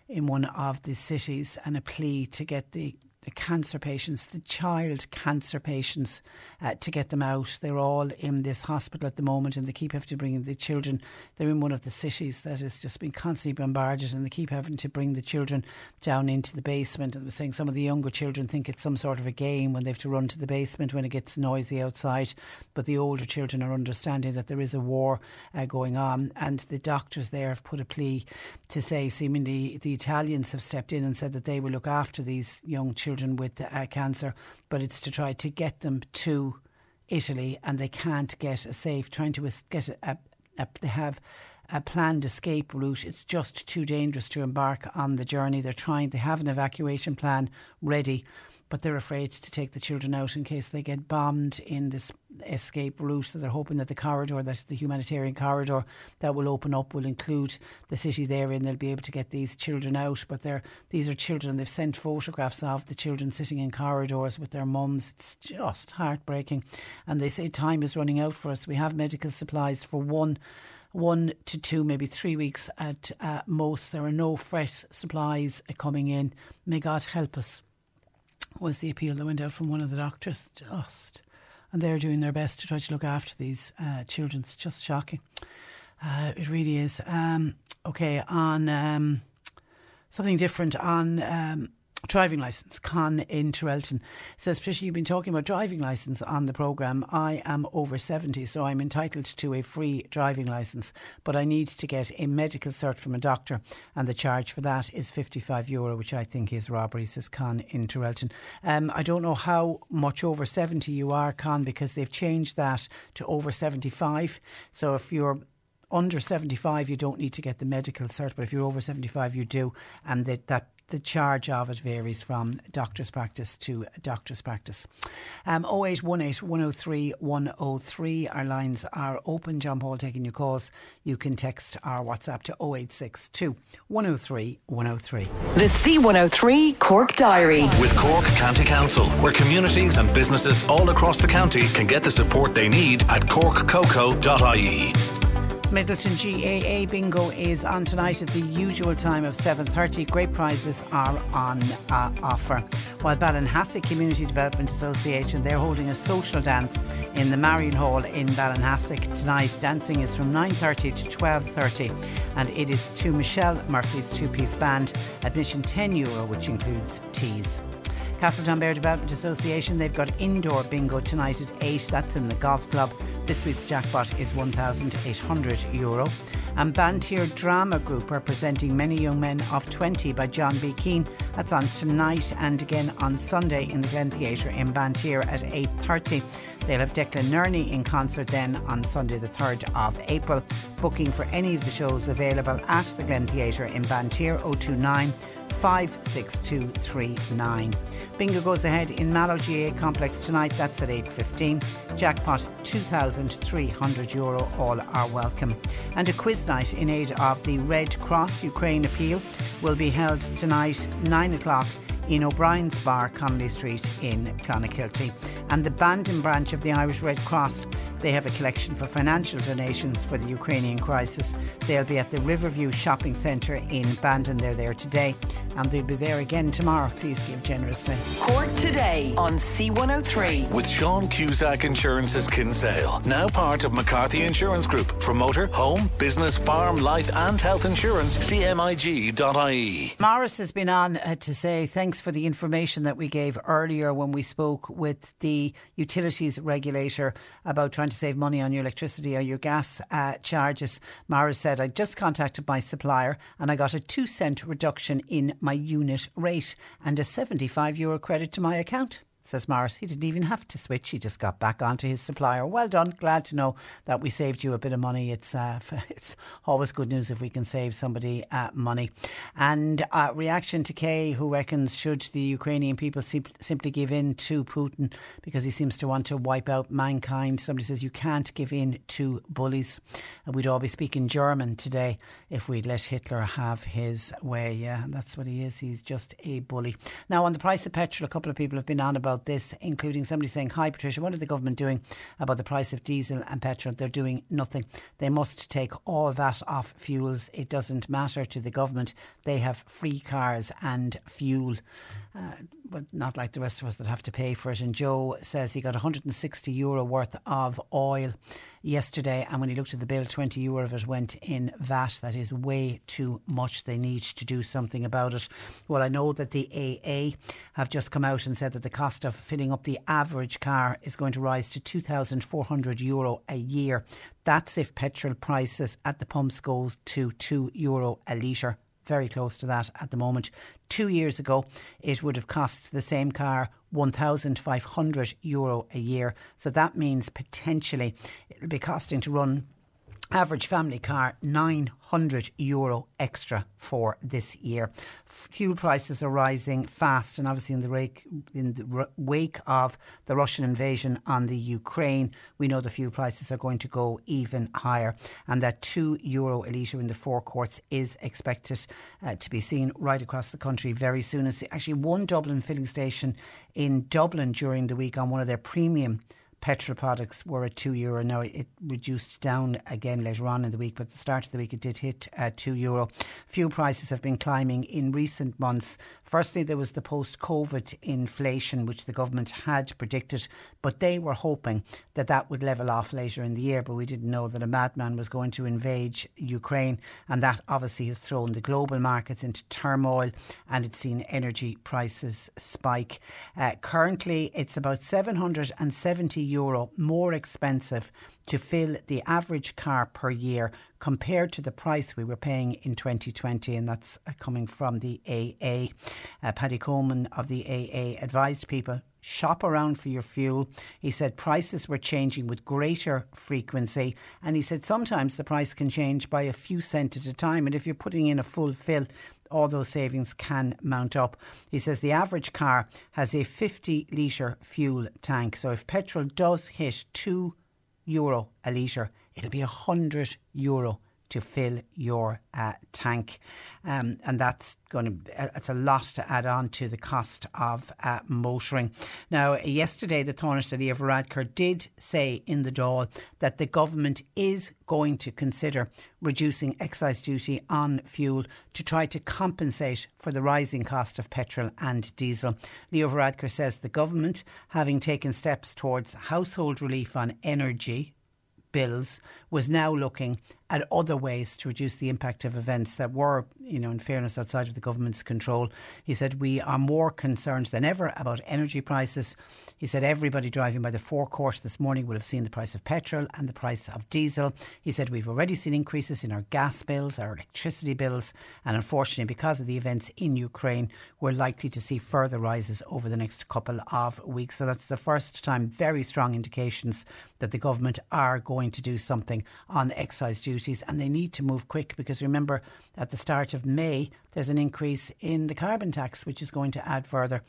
in one of the cities and a plea to get the the cancer patients, the child cancer patients, uh, to get them out. They're all in this hospital at the moment and they keep having to bring the children. They're in one of the cities that has just been constantly bombarded and they keep having to bring the children down into the basement. And they were saying some of the younger children think it's some sort of a game when they have to run to the basement when it gets noisy outside. But the older children are understanding that there is a war uh, going on. And the doctors there have put a plea to say, seemingly, the Italians have stepped in and said that they will look after these young children children with uh, cancer, but it's to try to get them to Italy, and they can't get a safe. Trying to get a, a, a they have a planned escape route. It's just too dangerous to embark on the journey. They're trying. They have an evacuation plan ready, but they're afraid to take the children out in case they get bombed in this escape route. So they're hoping that the corridor, that the humanitarian corridor that will open up, will include the city there, and they'll be able to get these children out. But they're these are children. They've sent photographs of the children sitting in corridors with their mums. It's just heartbreaking, and they say time is running out for us. We have medical supplies for one one to two, maybe three weeks at uh, most. There are no fresh supplies coming in. May God help us was the appeal that went out from one of the doctors. Just, and they're doing their best to try to look after these uh, children. It's just shocking. Uh, it really is. Um, okay, on um, something different on um, driving license. Con in Trelton says, Patricia, you've been talking about driving license on the programme. I am over 70, so I'm entitled to a free driving license, but I need to get a medical cert from a doctor, and the charge for that is 55 euro, which I think is robbery, says Con in Trelton. Um, I don't know how much over 70 you are, Con, because they've changed that to over 75. So if you're under 75, you don't need to get the medical cert, but if you're over 75, you do. And that, that the charge of it varies from doctor's practice to doctor's practice. Um, 0818 103 103. Our lines are open. John Paul taking your calls. You can text our WhatsApp to 0862 103 103. The C103 Cork Diary. With Cork County Council, where communities and businesses all across the county can get the support they need at corkcoco.ie. Midleton GAA Bingo is on tonight at the usual time of 7.30. Great prizes are on uh, offer. While Ballinhassig Community Development Association, they're holding a social dance in the Marion Hall in Ballinhassig tonight. Dancing is from 9.30 to 12.30 and it is to Michelle Murphy's two-piece band. Admission 10 euro, which includes teas. Castletownbere Development Association, they've got indoor bingo tonight at 8. That's in the golf club. This week's jackpot is €1,800. Euro. And Banteer Drama Group representing Many Young Men of 20 by John B. Keane. That's on tonight and again on Sunday in the Glen Theatre in Banteer at 8.30. They'll have Declan Nerney in concert then on Sunday the 3rd of April. Booking for any of the shows available at the Glen Theatre in Banteer 029 56239. Bingo goes ahead in Mallow GAA Complex tonight. That's at 8.15. Jackpot 2,300 euro. All are welcome. And a quiz night in aid of the Red Cross Ukraine appeal will be held tonight, 9 o'clock in O'Brien's Bar, Connolly Street in Clonakilty. And the Bandon branch of the Irish Red Cross they have a collection for financial donations for the Ukrainian crisis. They'll be at the Riverview Shopping Centre in Bandon. They're there today and they'll be there again tomorrow. Please give generously. Cork today on C103. With Sean Cusack Insurance's Kinsale, now part of McCarthy Insurance Group. For motor, home, business, farm, life, and health insurance, cmig.ie. Morris has been on uh, to say thanks for the information that we gave earlier when we spoke with the utilities regulator about trying to save money on your electricity or your gas uh, charges. Mara said, I just contacted my supplier and I got a two cent reduction in my unit rate and a 75 euro credit to my account says Morris. He didn't even have to switch. He just got back onto his supplier. Well done. Glad to know that we saved you a bit of money. It's uh, *laughs* it's always good news if we can save somebody uh, money. And uh, reaction to Kay, who reckons should the Ukrainian people sim- simply give in to Putin because he seems to want to wipe out mankind. Somebody says you can't give in to bullies. And we'd all be speaking German today if we'd let Hitler have his way. Yeah, that's what he is. He's just a bully. Now, on the price of petrol, a couple of people have been on about about this, including somebody saying, Hi, Patricia, what are the government doing about the price of diesel and petrol? They're doing nothing. They must take all that off fuels. It doesn't matter to the government. They have free cars and fuel. Uh, but not like the rest of us that have to pay for it. And Joe says he got 160 euro worth of oil yesterday, and when he looked at the bill, 20 euro of it went in VAT. That is way too much. They need to do something about it. Well, I know that the AA have just come out and said that the cost of filling up the average car is going to rise to 2,400 euro a year. That's if petrol prices at the pumps go to 2 euro a litre very close to that at the moment. Two years ago, it would have cost the same car 1,500 euro a year. So that means potentially it'll be costing to run average family car 900 euro extra for this year. Fuel prices are rising fast, and obviously in the wake in the wake of the Russian invasion on the Ukraine, we know the fuel prices are going to go even higher, and that two euro a litre in the forecourts is expected uh, to be seen right across the country very soon. It's actually one Dublin filling station in Dublin during the week on one of their premium petrol products were at two euro. Now it reduced down again later on in the week, but at the start of the week it did hit uh, two euro. Fuel prices have been climbing in recent months. Firstly, there was the post-COVID inflation, which the government had predicted, but they were hoping that that would level off later in the year. But we didn't know that a madman was going to invade Ukraine, and that obviously has thrown the global markets into turmoil, and it's seen energy prices spike. Uh, currently, it's about 770 euro more expensive to fill the average car per year compared to the price we were paying in 2020, and that's uh, coming from the AA. Uh, Paddy Comyn of the AA advised people shop around for your fuel. He said prices were changing with greater frequency, and he said sometimes the price can change by a few cent at a time, and if you're putting in a full fill, all those savings can mount up. He says the average car has a 50 litre fuel tank. So if petrol does hit 2 euro a litre, it'll be 100 euro to fill your uh, tank. Um, and that's going to, it's a lot to add on to the cost of uh, motoring. Now, yesterday, the Taoiseach Leo Varadkar did say in the Dáil that the government is going to consider reducing excise duty on fuel to try to compensate for the rising cost of petrol and diesel. Leo Varadkar says the government, having taken steps towards household relief on energy, bills was now looking at other ways to reduce the impact of events that were, you know, in fairness, outside of the government's control. He said, We are more concerned than ever about energy prices. He said, Everybody driving by the forecourt this morning would have seen the price of petrol and the price of diesel. He said, We've already seen increases in our gas bills, our electricity bills, and unfortunately, because of the events in Ukraine, we're likely to see further rises over the next couple of weeks. So that's the first time, very strong indications that the government are going to do something on excise duty duties and they need to move quick because remember, at the start of May, there's an increase in the carbon tax, which is going to add further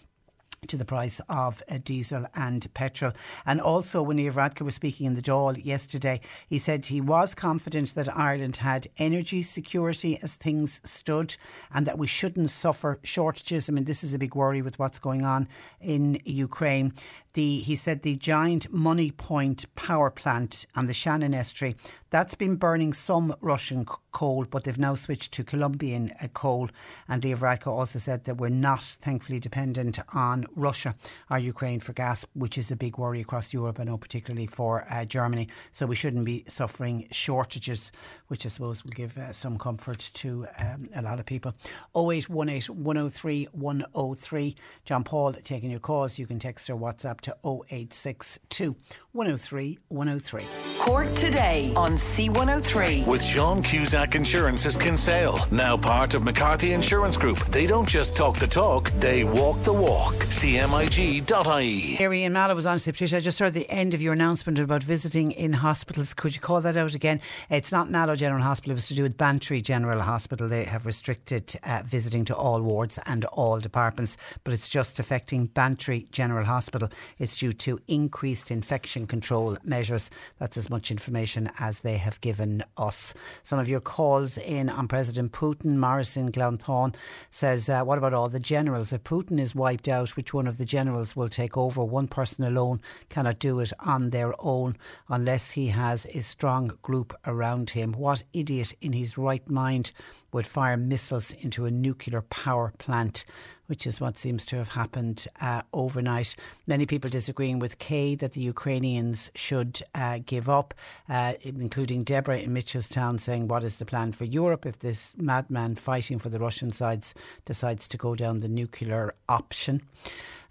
to the price of uh, diesel and petrol. And also, when Varadkar was speaking in the Dáil yesterday, he said he was confident that Ireland had energy security as things stood and that we shouldn't suffer shortages. I mean, this is a big worry with what's going on in Ukraine the he said the giant Moneypoint power plant on the Shannon estuary that's been burning some Russian coal, but they've now switched to Colombian uh, coal. And Varadkar also said that we're not, thankfully, dependent on Russia or Ukraine for gas, which is a big worry across Europe, I know, particularly for uh, Germany. So we shouldn't be suffering shortages, which I suppose will give uh, some comfort to um, a lot of people. 0818 103 103. John Paul taking your calls. You can text or WhatsApp to 0862 103 103. Cork today on C103. With Sean Cusack Insurance's Kinsale, now part of McCarthy Insurance Group. They don't just talk the talk, they walk the walk. CMIG.ie. Gary and Mallow was on to Patricia. I just heard the end of your announcement about visiting in hospitals. Could you call that out again? It's not Mallow General Hospital, it was to do with Bantry General Hospital. They have restricted uh, visiting to all wards and all departments, but it's just affecting Bantry General Hospital. It's due to increased infection control measures. That's as much information as they have given us. Some of your calls in on President Putin. Morrison Glanworth says, uh, What about all the generals? If Putin is wiped out, which one of the generals will take over? One person alone cannot do it on their own unless he has a strong group around him. What idiot in his right mind would fire missiles into a nuclear power plant? which is what seems to have happened uh, overnight. Many people disagreeing with Kay that the Ukrainians should uh, give up, uh, including Deborah in Mitchelstown saying, What is the plan for Europe if this madman fighting for the Russian sides decides to go down the nuclear option?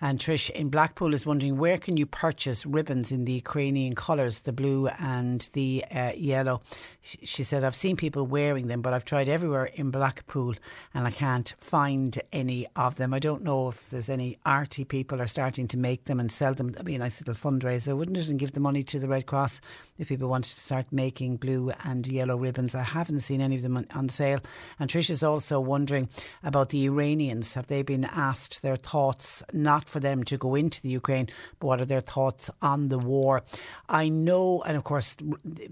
And Trish in Blackpool is wondering where can you purchase ribbons in the Ukrainian colours, the blue and the uh, yellow. She said, I've seen people wearing them, but I've tried everywhere in Blackpool and I can't find any of them. I don't know if there's any arty people are starting to make them and sell them. That'd be a nice little fundraiser, wouldn't it? And give the money to the Red Cross if people wanted to start making blue and yellow ribbons. I haven't seen any of them on, sale. And Trish is also wondering about the Iranians. Have they been asked their thoughts not for them to go into the Ukraine, but what are their thoughts on the war? I know, and of course,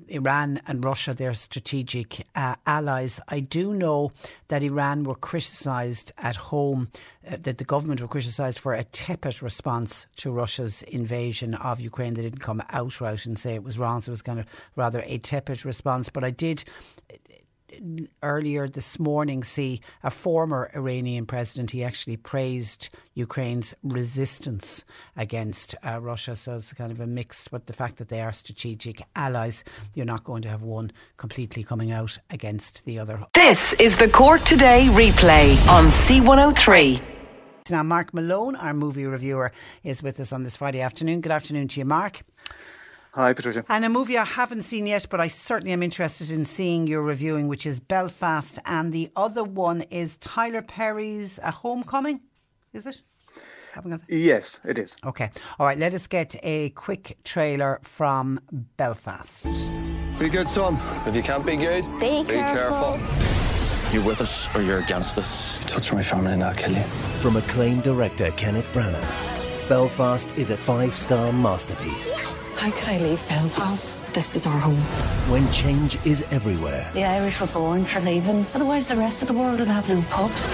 Iran and Russia, they're strategic uh, allies. I do know that Iran were criticised at home, uh, that the government were criticised for a tepid response to Russia's invasion of Ukraine. They didn't come outright and say it was wrong, so it was kind of rather a tepid response. But I did earlier this morning see a former Iranian president. He actually praised Ukraine's resistance against uh, Russia. So it's kind of a mix, but the fact that they are strategic allies, you're not going to have one completely coming out against the other. This is the Cork Today replay on C103. Now, Mark Malone, our movie reviewer, is with us on this Friday afternoon. Good afternoon to you, Mark. Hi, Patricia. And a movie I haven't seen yet, but I certainly am interested in seeing your reviewing, which is Belfast. And the other one is Tyler Perry's A Homecoming, is it? Yes, it is. Okay. All right, let us get a quick trailer from Belfast. Be good, son. If you can't be good, be, be careful. careful. You're with us or you're against us. Touch my family and I'll kill you. From acclaimed director Kenneth Branagh, Belfast is a five star masterpiece. Yes. How could I leave Belfast? This is our home. When change is everywhere. The Irish were born for leaving. Otherwise, the rest of the world would have no pubs.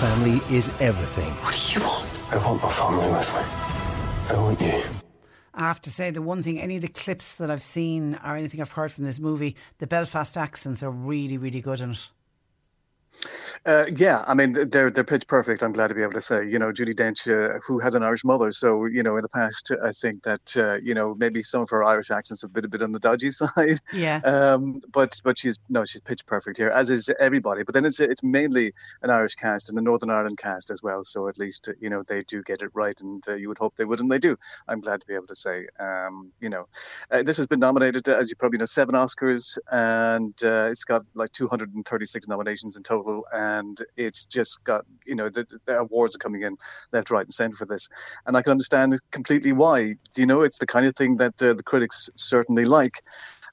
Family is everything. What do you want? I want my family with me. I want you. I have to say, the one thing, any of the clips that I've seen or anything I've heard from this movie, the Belfast accents are really, really good in it. Uh, yeah, I mean they're they're pitch perfect. I'm glad to be able to say, you know, Judi Dench, uh, who has an Irish mother, so you know, in the past, I think that uh, you know maybe some of her Irish accents have been a bit on the dodgy *laughs* side. Yeah. Um, but but she's no, she's pitch perfect here, as is everybody. But then it's it's mainly an Irish cast and a Northern Ireland cast as well. So at least you know they do get it right, and uh, you would hope they would, and they do. I'm glad to be able to say, um, you know, uh, this has been nominated, as you probably know, seven Oscars, and uh, it's got like 236 nominations in total and it's just got you know the, the, awards are coming in left, right, and centre for this, and I can understand completely why. You know, it's the kind of thing that uh, the critics certainly like.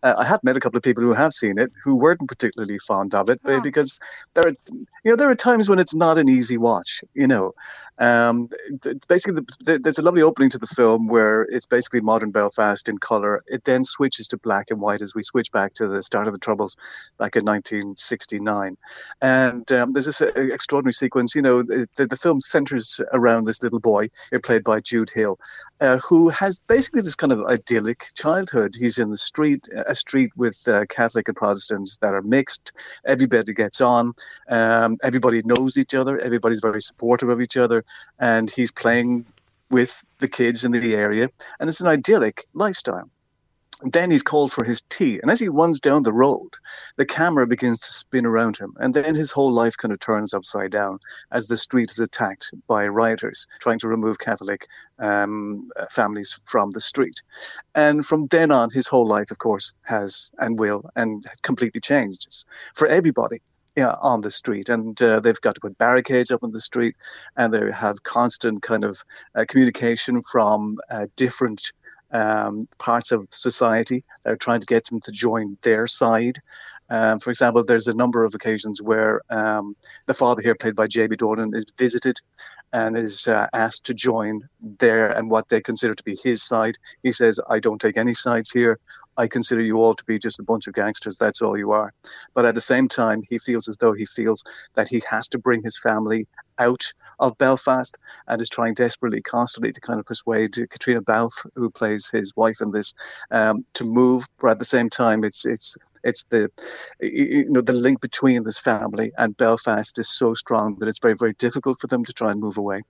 Uh, I have met a couple of people who have seen it who weren't particularly fond of it oh. because there are, you know, there are times when it's not an easy watch, you know, Um, basically, the, the, there's a lovely opening to the film where it's basically modern Belfast in colour. It then switches to black and white as we switch back to the start of the Troubles back in 1969. And um, there's this uh, extraordinary sequence. You know, the, the, film centres around this little boy, played by Jude Hill, uh, who has basically this kind of idyllic childhood. He's in the street, a street with uh, Catholic and Protestants that are mixed. Everybody gets on. Um, everybody knows each other. Everybody's very supportive of each other and he's playing with the kids in the area, and it's an idyllic lifestyle. then he's called for his tea, and as he runs down the road, the camera begins to spin around him, and then his whole life kind of turns upside down as the street is attacked by rioters trying to remove Catholic um, families from the street. And from then on, his whole life, of course, has and will and completely changes for everybody yeah, on the street, and uh, they've got to put barricades up on the street, and they have constant kind of uh, communication from uh, different um, parts of society. They're trying to get them to join their side. Um, for example, there's a number of occasions where um, the father here, played by Jamie Dornan, is visited and is uh, asked to join there and what they consider to be his side. He says, I don't take any sides here. I consider you all to be just a bunch of gangsters. That's all you are. But at the same time, he feels as though he feels that he has to bring his family out of Belfast and is trying desperately, constantly to kind of persuade Caitríona Balfe, who plays his wife in this, um, to move. But at the same time, it's it's it's the you know the link between this family and Belfast is so strong that it's very very difficult for them to try and move away.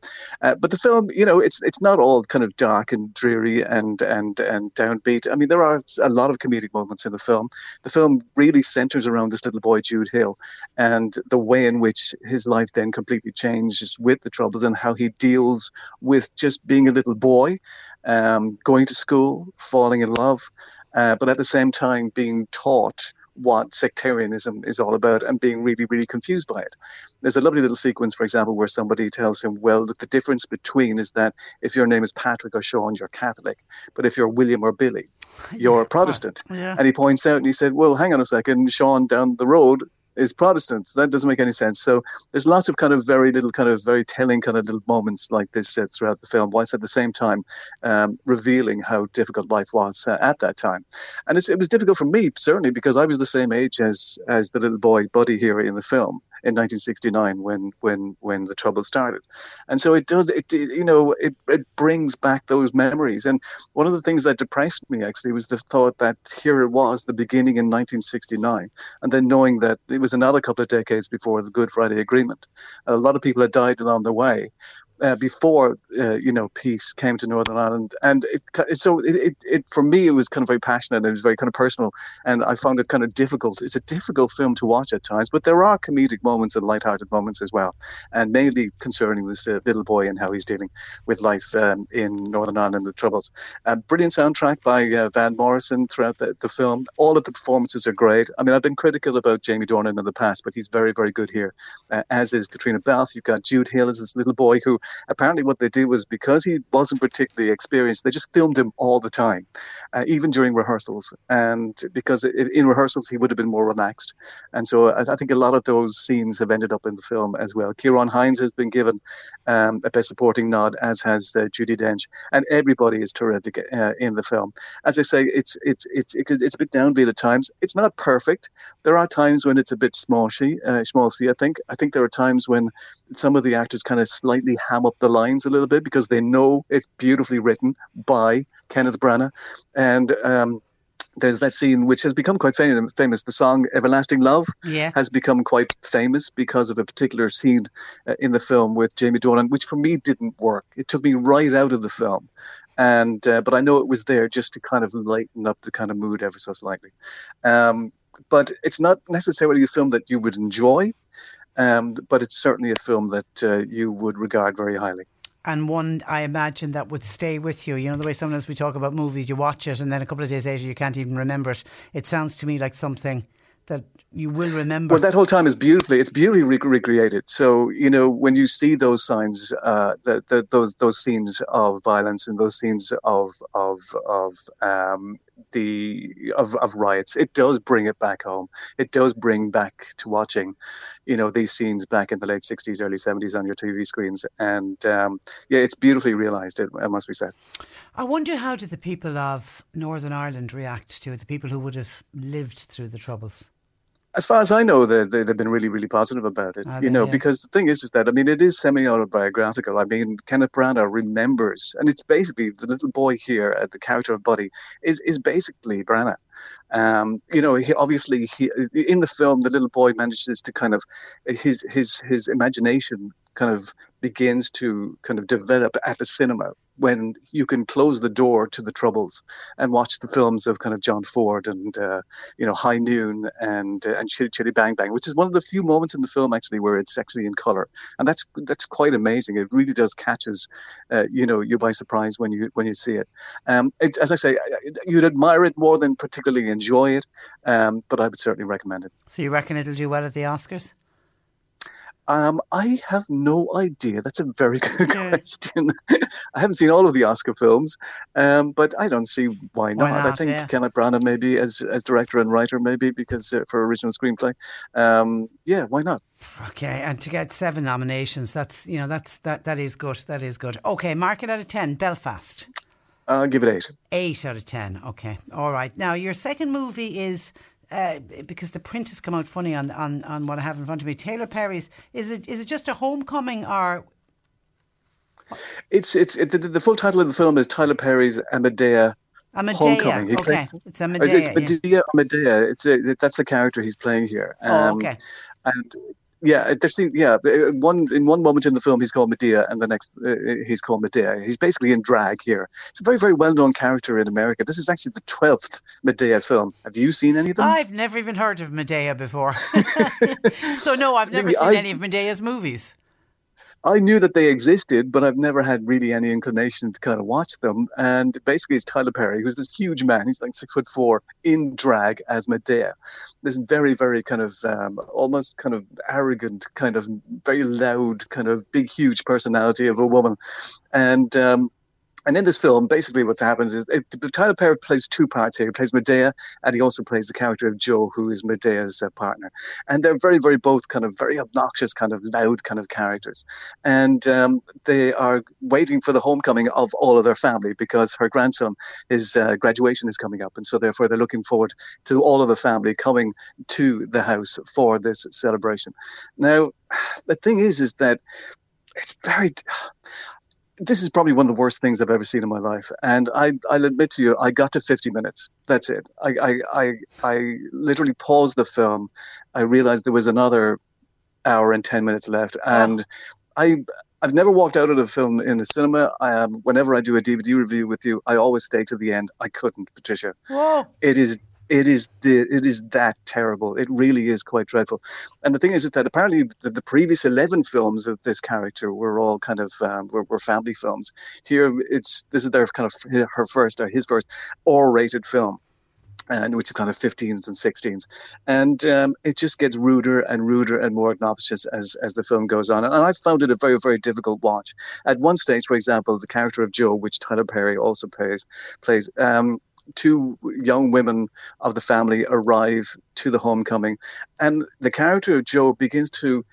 Uh, but the film, you know, it's it's not all kind of dark and dreary and and and downbeat. I mean, there are a lot of comedic moments in the film. The film really centers around this little boy Jude Hill and the way in which his life then completely changes with the troubles and how he deals with just being a little boy, um, going to school, falling in love, uh, but at the same time being taught what sectarianism is all about and being really, really confused by it. There's a lovely little sequence, for example, where somebody tells him, well, the difference between is that if your name is Patrick or Sean, you're Catholic, but if you're William or Billy, *laughs* you're yeah. Protestant. Yeah. And he points out and he said, well, hang on a second, Sean down the road is Protestants. That doesn't make any sense. So there's lots of kind of very little, kind of very telling kind of little moments like this uh, throughout the film, whilst at the same time um, revealing how difficult life was uh, at that time. And it was difficult for me certainly because I was the same age as as the little boy Buddy here in the film in 1969 when when when the trouble started. And so it does it, it, you know it, it brings back those memories. And one of the things that depressed me actually was the thought that here it was the beginning in 1969 and then knowing that it was another couple of decades before the good friday agreement. A lot of people had died along the way uh, before uh, you know peace came to Northern Ireland, and it, so it, it, it, for me it was kind of very passionate and it was very kind of personal, and I found it kind of difficult. It's a difficult film to watch at times, but there are comedic moments and light-hearted moments as well, and mainly concerning this uh, little boy and how he's dealing with life um, in Northern Ireland and the troubles. brilliant soundtrack by uh, Van Morrison throughout the, the film. All of the performances are great. I mean, I've been critical about Jamie Dornan in the past, but he's very very good here, uh, as is Caitríona Balfe. You've got Jude Hill as this little boy who apparently what they did was because he wasn't particularly experienced, they just filmed him all the time, uh, even during rehearsals. And because in rehearsals he would have been more relaxed, and so I, I, think a lot of those scenes have ended up in the film as well. Ciarán Hinds has been given um, a best supporting nod, as has uh, Judi Dench, and everybody is terrific uh, in the film. As I say, it's it's it's it's a bit downbeat at times. It's not perfect. There are times when it's a bit smalshy, uh. I think I think there are times when some of the actors kind of slightly ham up the lines a little bit because they know it's beautifully written by Kenneth Branagh, and um, there's that scene which has become quite famous. The song "Everlasting Love" yeah. has become quite famous because of a particular scene uh, in the film with Jamie Dornan, which for me didn't work. It took me right out of the film, and uh, but I know it was there just to kind of lighten up the kind of mood ever so slightly. Um, but it's not necessarily a film that you would enjoy. Um, but it's certainly a film that uh, you would regard very highly. And one, I imagine, that would stay with you. You know, the way sometimes we talk about movies, you watch it and then a couple of days later you can't even remember it. It sounds to me like something that you will remember. Well, that whole time is beautifully, it's beautifully recreated. So, you know, when you see those signs, uh, the, the, those those scenes of violence and those scenes of, of, of um, the of, of riots. It does bring it back home. It does bring back to watching, you know, these scenes back in the late '60s, early '70s on your TV screens, and um, yeah, it's beautifully realised. It, it must be said. I wonder how did the people of Northern Ireland react to it? The people who would have lived through the troubles. As far as I know, they, they, have been really, really positive about it. Are you they? know, Yeah. because the thing is, is that I mean, it is semi-autobiographical. I mean, Kenneth Branagh remembers, and it's basically the little boy here, uh, the character of Buddy, is is basically Branagh. Um, you know, he obviously he in the film, the little boy manages to kind of his his his imagination kind of begins to kind of develop at the cinema when you can close the door to the troubles and watch the films of kind of John Ford and uh, you know High Noon and uh, and Chitty Chitty Bang Bang, which is one of the few moments in the film actually where it's actually in color, and that's that's quite amazing. It really does catches uh, you know you by surprise when you when you see it. Um, it as I say, you'd admire it more than particularly enjoy it, um, but I would certainly recommend it. So you reckon it'll do well at the Oscars? Um, I have no idea. That's a very *laughs* good question. *laughs* I haven't seen all of the Oscar films, um, but I don't see why not. Why I think yeah. Kenneth Branagh maybe as as director and writer maybe because uh, for original screenplay. Um, yeah, why not? Okay, and to get seven nominations, that's you know that's that that is good. That is good. Okay, mark it out of ten. Belfast. I'll give it eight. Eight out of ten. Okay, all right. Now your second movie is. Uh, because the print has come out funny on, on, on what I have in front of me. Taylor Perry's is it is it just a homecoming or It's it's it, the, the full title of the film is Tyler Perry's A Madea. a Madea? Homecoming. He Okay, plays- it's A Madea. It's, it's Madea. yeah. Madea. It's a, that's the character he's playing here. Oh, Um, okay. And yeah, there's yeah uh, one in one moment in the film he's called Medea, and the next uh, he's called Medea. He's basically in drag here. It's a very very well known character in America. This is actually the twelfth Madea film. Have you seen any of them? I've never even heard of Madea before. *laughs* *laughs* so no, I've never Maybe seen I- any of Madea's movies. I knew that they existed, but I've never had really any inclination to kind of watch them. And basically, it's Tyler Perry, who's this huge man. He's like six foot four in drag as Madea. This very, very kind of um, almost kind of arrogant, kind of very loud, kind of big, huge personality of a woman. And um, and in this film, basically what's happened is it, Tyler Perry plays two parts here. He plays Madea, and he also plays the character of Joe, who is Madea's uh, partner. And they're very, very both kind of very obnoxious, kind of loud kind of characters. And um, they are waiting for the homecoming of all of their family because her grandson, his uh, graduation is coming up. And so therefore they're looking forward to all of the family coming to the house for this celebration. Now, *sighs* the thing is, is that it's very this is probably one of the worst things I've ever seen in my life. And I, I'll admit to you, I got to 50 minutes. That's it. I, I, I, I literally paused the film. I realized there was another hour and 10 minutes left. And I, I've never walked out of a film in a cinema. Um, whenever I do a DVD review with you, I always stay to the end. I couldn't, Patricia. Whoa. It is it is the it is that terrible. It really is quite dreadful. And the thing is that apparently the, the previous eleven films of this character were all kind of um, were, were family films. Here it's this is their kind of her first or his first R-rated film. And which is kind of 15s and 16s, and um, it just gets ruder and ruder and more obnoxious as as the film goes on. And I found it a very very difficult watch. At one stage, for example, the character of Joe, which Tyler Perry also plays, plays. Um, two young women of the family arrive to the homecoming, and the character of Joe begins to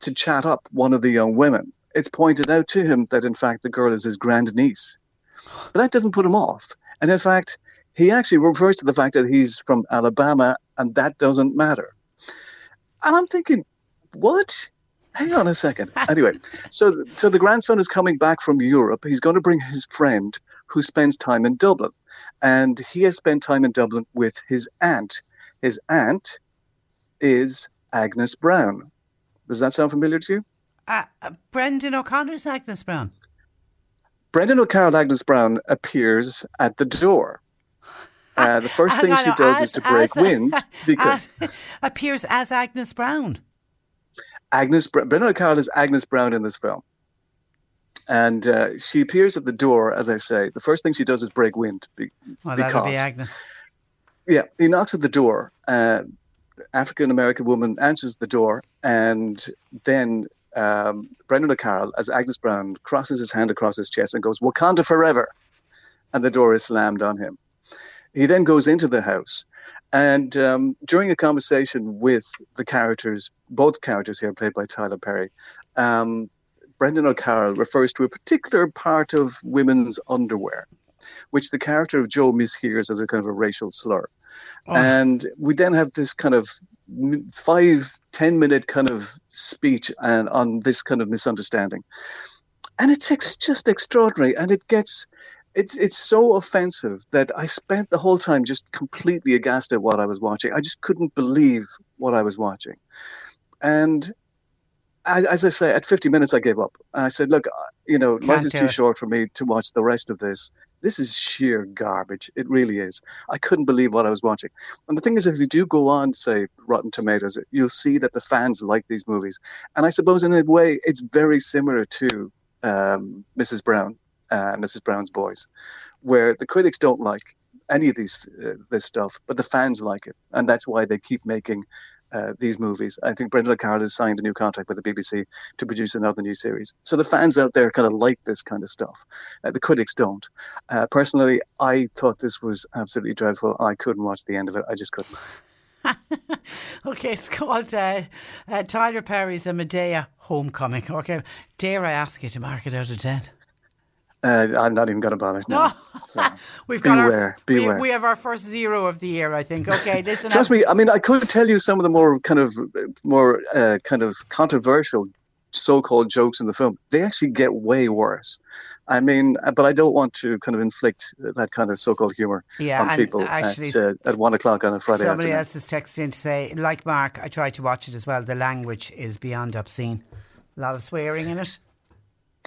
to chat up one of the young women. It's pointed out to him that in fact the girl is his grandniece, but that doesn't put him off. And in fact, he actually refers to the fact that he's from Alabama, and that doesn't matter. And I'm thinking, what? Hang on a second. Anyway, so so the grandson is coming back from Europe. He's going to bring his friend who spends time in Dublin, and he has spent time in Dublin with his aunt. His aunt is Agnes Brown. Does that sound familiar to you? Uh, uh, Brendan O'Connor's Agnes Brown. Brendan O'Carroll Agnes Brown appears at the door. Uh, the *laughs* first thing she does as- is to break as- wind *laughs* because as- *laughs* appears as Agnes Brown. Agnes Brendan O'Carroll is Agnes Brown in this film. And uh, she appears at the door, as I say. The first thing she does is break wind. Be- Well, because, that'll be Agnes. yeah, he knocks at the door. Uh, African American woman answers the door, and then um, Brendan O'Carroll, as Agnes Brown, crosses his hand across his chest and goes, Wakanda forever. And the door is slammed on him. He then goes into the house, and um, during a conversation with the characters, both characters here played by Tyler Perry, um, Brendan O'Carroll refers to a particular part of women's underwear, which the character of Joe mishears as a kind of a racial slur. Oh. And we then have this kind of five, ten minute kind of speech and on this kind of misunderstanding. And it's ex- just extraordinary. And it gets, it's, it's so offensive that I spent the whole time just completely aghast at what I was watching. I just couldn't believe what I was watching. And I, as I say, at 50 minutes, I gave up. I said, look, uh, you know, life Can't is too it. short for me to watch the rest of this. This is sheer garbage. It really is. I couldn't believe what I was watching. And the thing is, if you do go on, say, Rotten Tomatoes, you'll see that the fans like these movies. And I suppose, in a way, it's very similar to um, Mrs. Brown, uh, Mrs. Brown's Boys, where the critics don't like any of these uh, this stuff, but the fans like it, and that's why they keep making uh, these movies. I think Brendan O'Carroll has signed a new contract with the BBC to produce another new series. So the fans out there kind of like this kind of stuff. Uh, the critics don't. Uh, personally, I thought this was absolutely dreadful. I couldn't watch the end of it. I just couldn't. *laughs* Okay, it's called uh, uh, Tyler Perry's A Madea Homecoming. Okay, dare I ask you to mark it out of 10? Uh, I'm not even going to bother. No. *laughs* So, We've got beware, our beware. We, have our first zero of the year, I think. Okay, listen. *laughs* Trust me. I mean, I could tell you some of the more kind of more uh, kind of controversial so-called jokes in the film. They actually get way worse. I mean, uh, but I don't want to kind of inflict that kind of so-called humor Yeah, on people actually, at, uh, at one o'clock on a Friday Somebody afternoon. else has texted in to say, like Mark, I tried to watch it as well. The language is beyond obscene. A lot of swearing in it.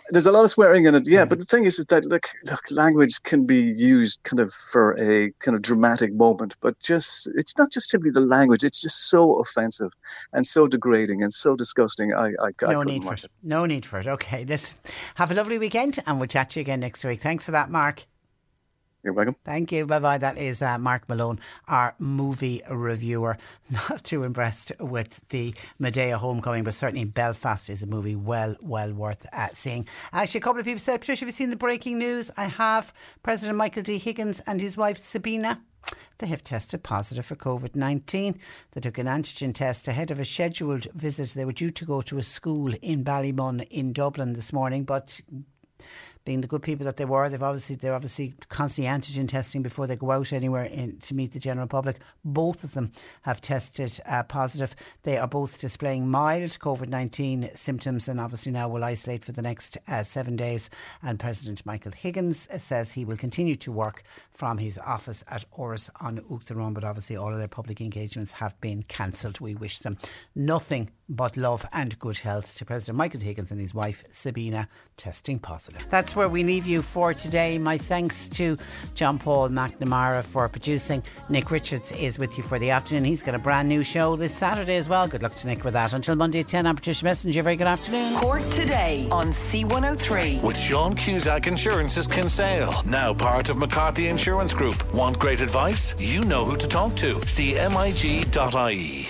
There's a lot of swearing in it, yeah. Mm-hmm. But the thing is, is that look, look, language can be used kind of for a kind of dramatic moment, but just it's not just simply the language. It's just so offensive and so degrading and so disgusting. I, I, I no couldn't need for watch it. No need for it. Okay, *laughs* listen. Have a lovely weekend and we'll chat to you again next week. Thanks for that, Mark. You're welcome. Thank you. Bye bye. That is uh, Mark Malone, our movie reviewer. *laughs* Not too impressed with the Madea Homecoming, but certainly Belfast is a movie well, well worth uh, seeing. Actually, a couple of people said, Patricia, have you seen the breaking news? I have. President Michael D. Higgins and his wife Sabina. They have tested positive for COVID 19. They took an antigen test ahead of a scheduled visit. They were due to go to a school in Ballymun in Dublin this morning, but being the good people that they were, they've obviously they're obviously constantly antigen testing before they go out anywhere in, to meet the general public. Both of them have tested uh, positive. They are both displaying mild COVID nineteen symptoms, and obviously now will isolate for the next uh, seven days. And President Michael Higgins uh, says he will continue to work from his office at Áras an Uachtaráin, but obviously all of their public engagements have been cancelled. We wish them nothing but love and good health to President Michael Higgins and his wife Sabina testing positive. That's where we leave you for today. My thanks to John Paul McNamara for producing. Nick Richards is with you for the afternoon. He's got a brand new show this Saturday as well. Good luck to Nick with that. Until Monday at 10, I'm Patricia Messenger. Very good afternoon. Cork Today on C103. With Sean Cusack Insurance's Kinsale, now part of McCarthy Insurance Group. Want great advice? You know who to talk to. CMIG.ie.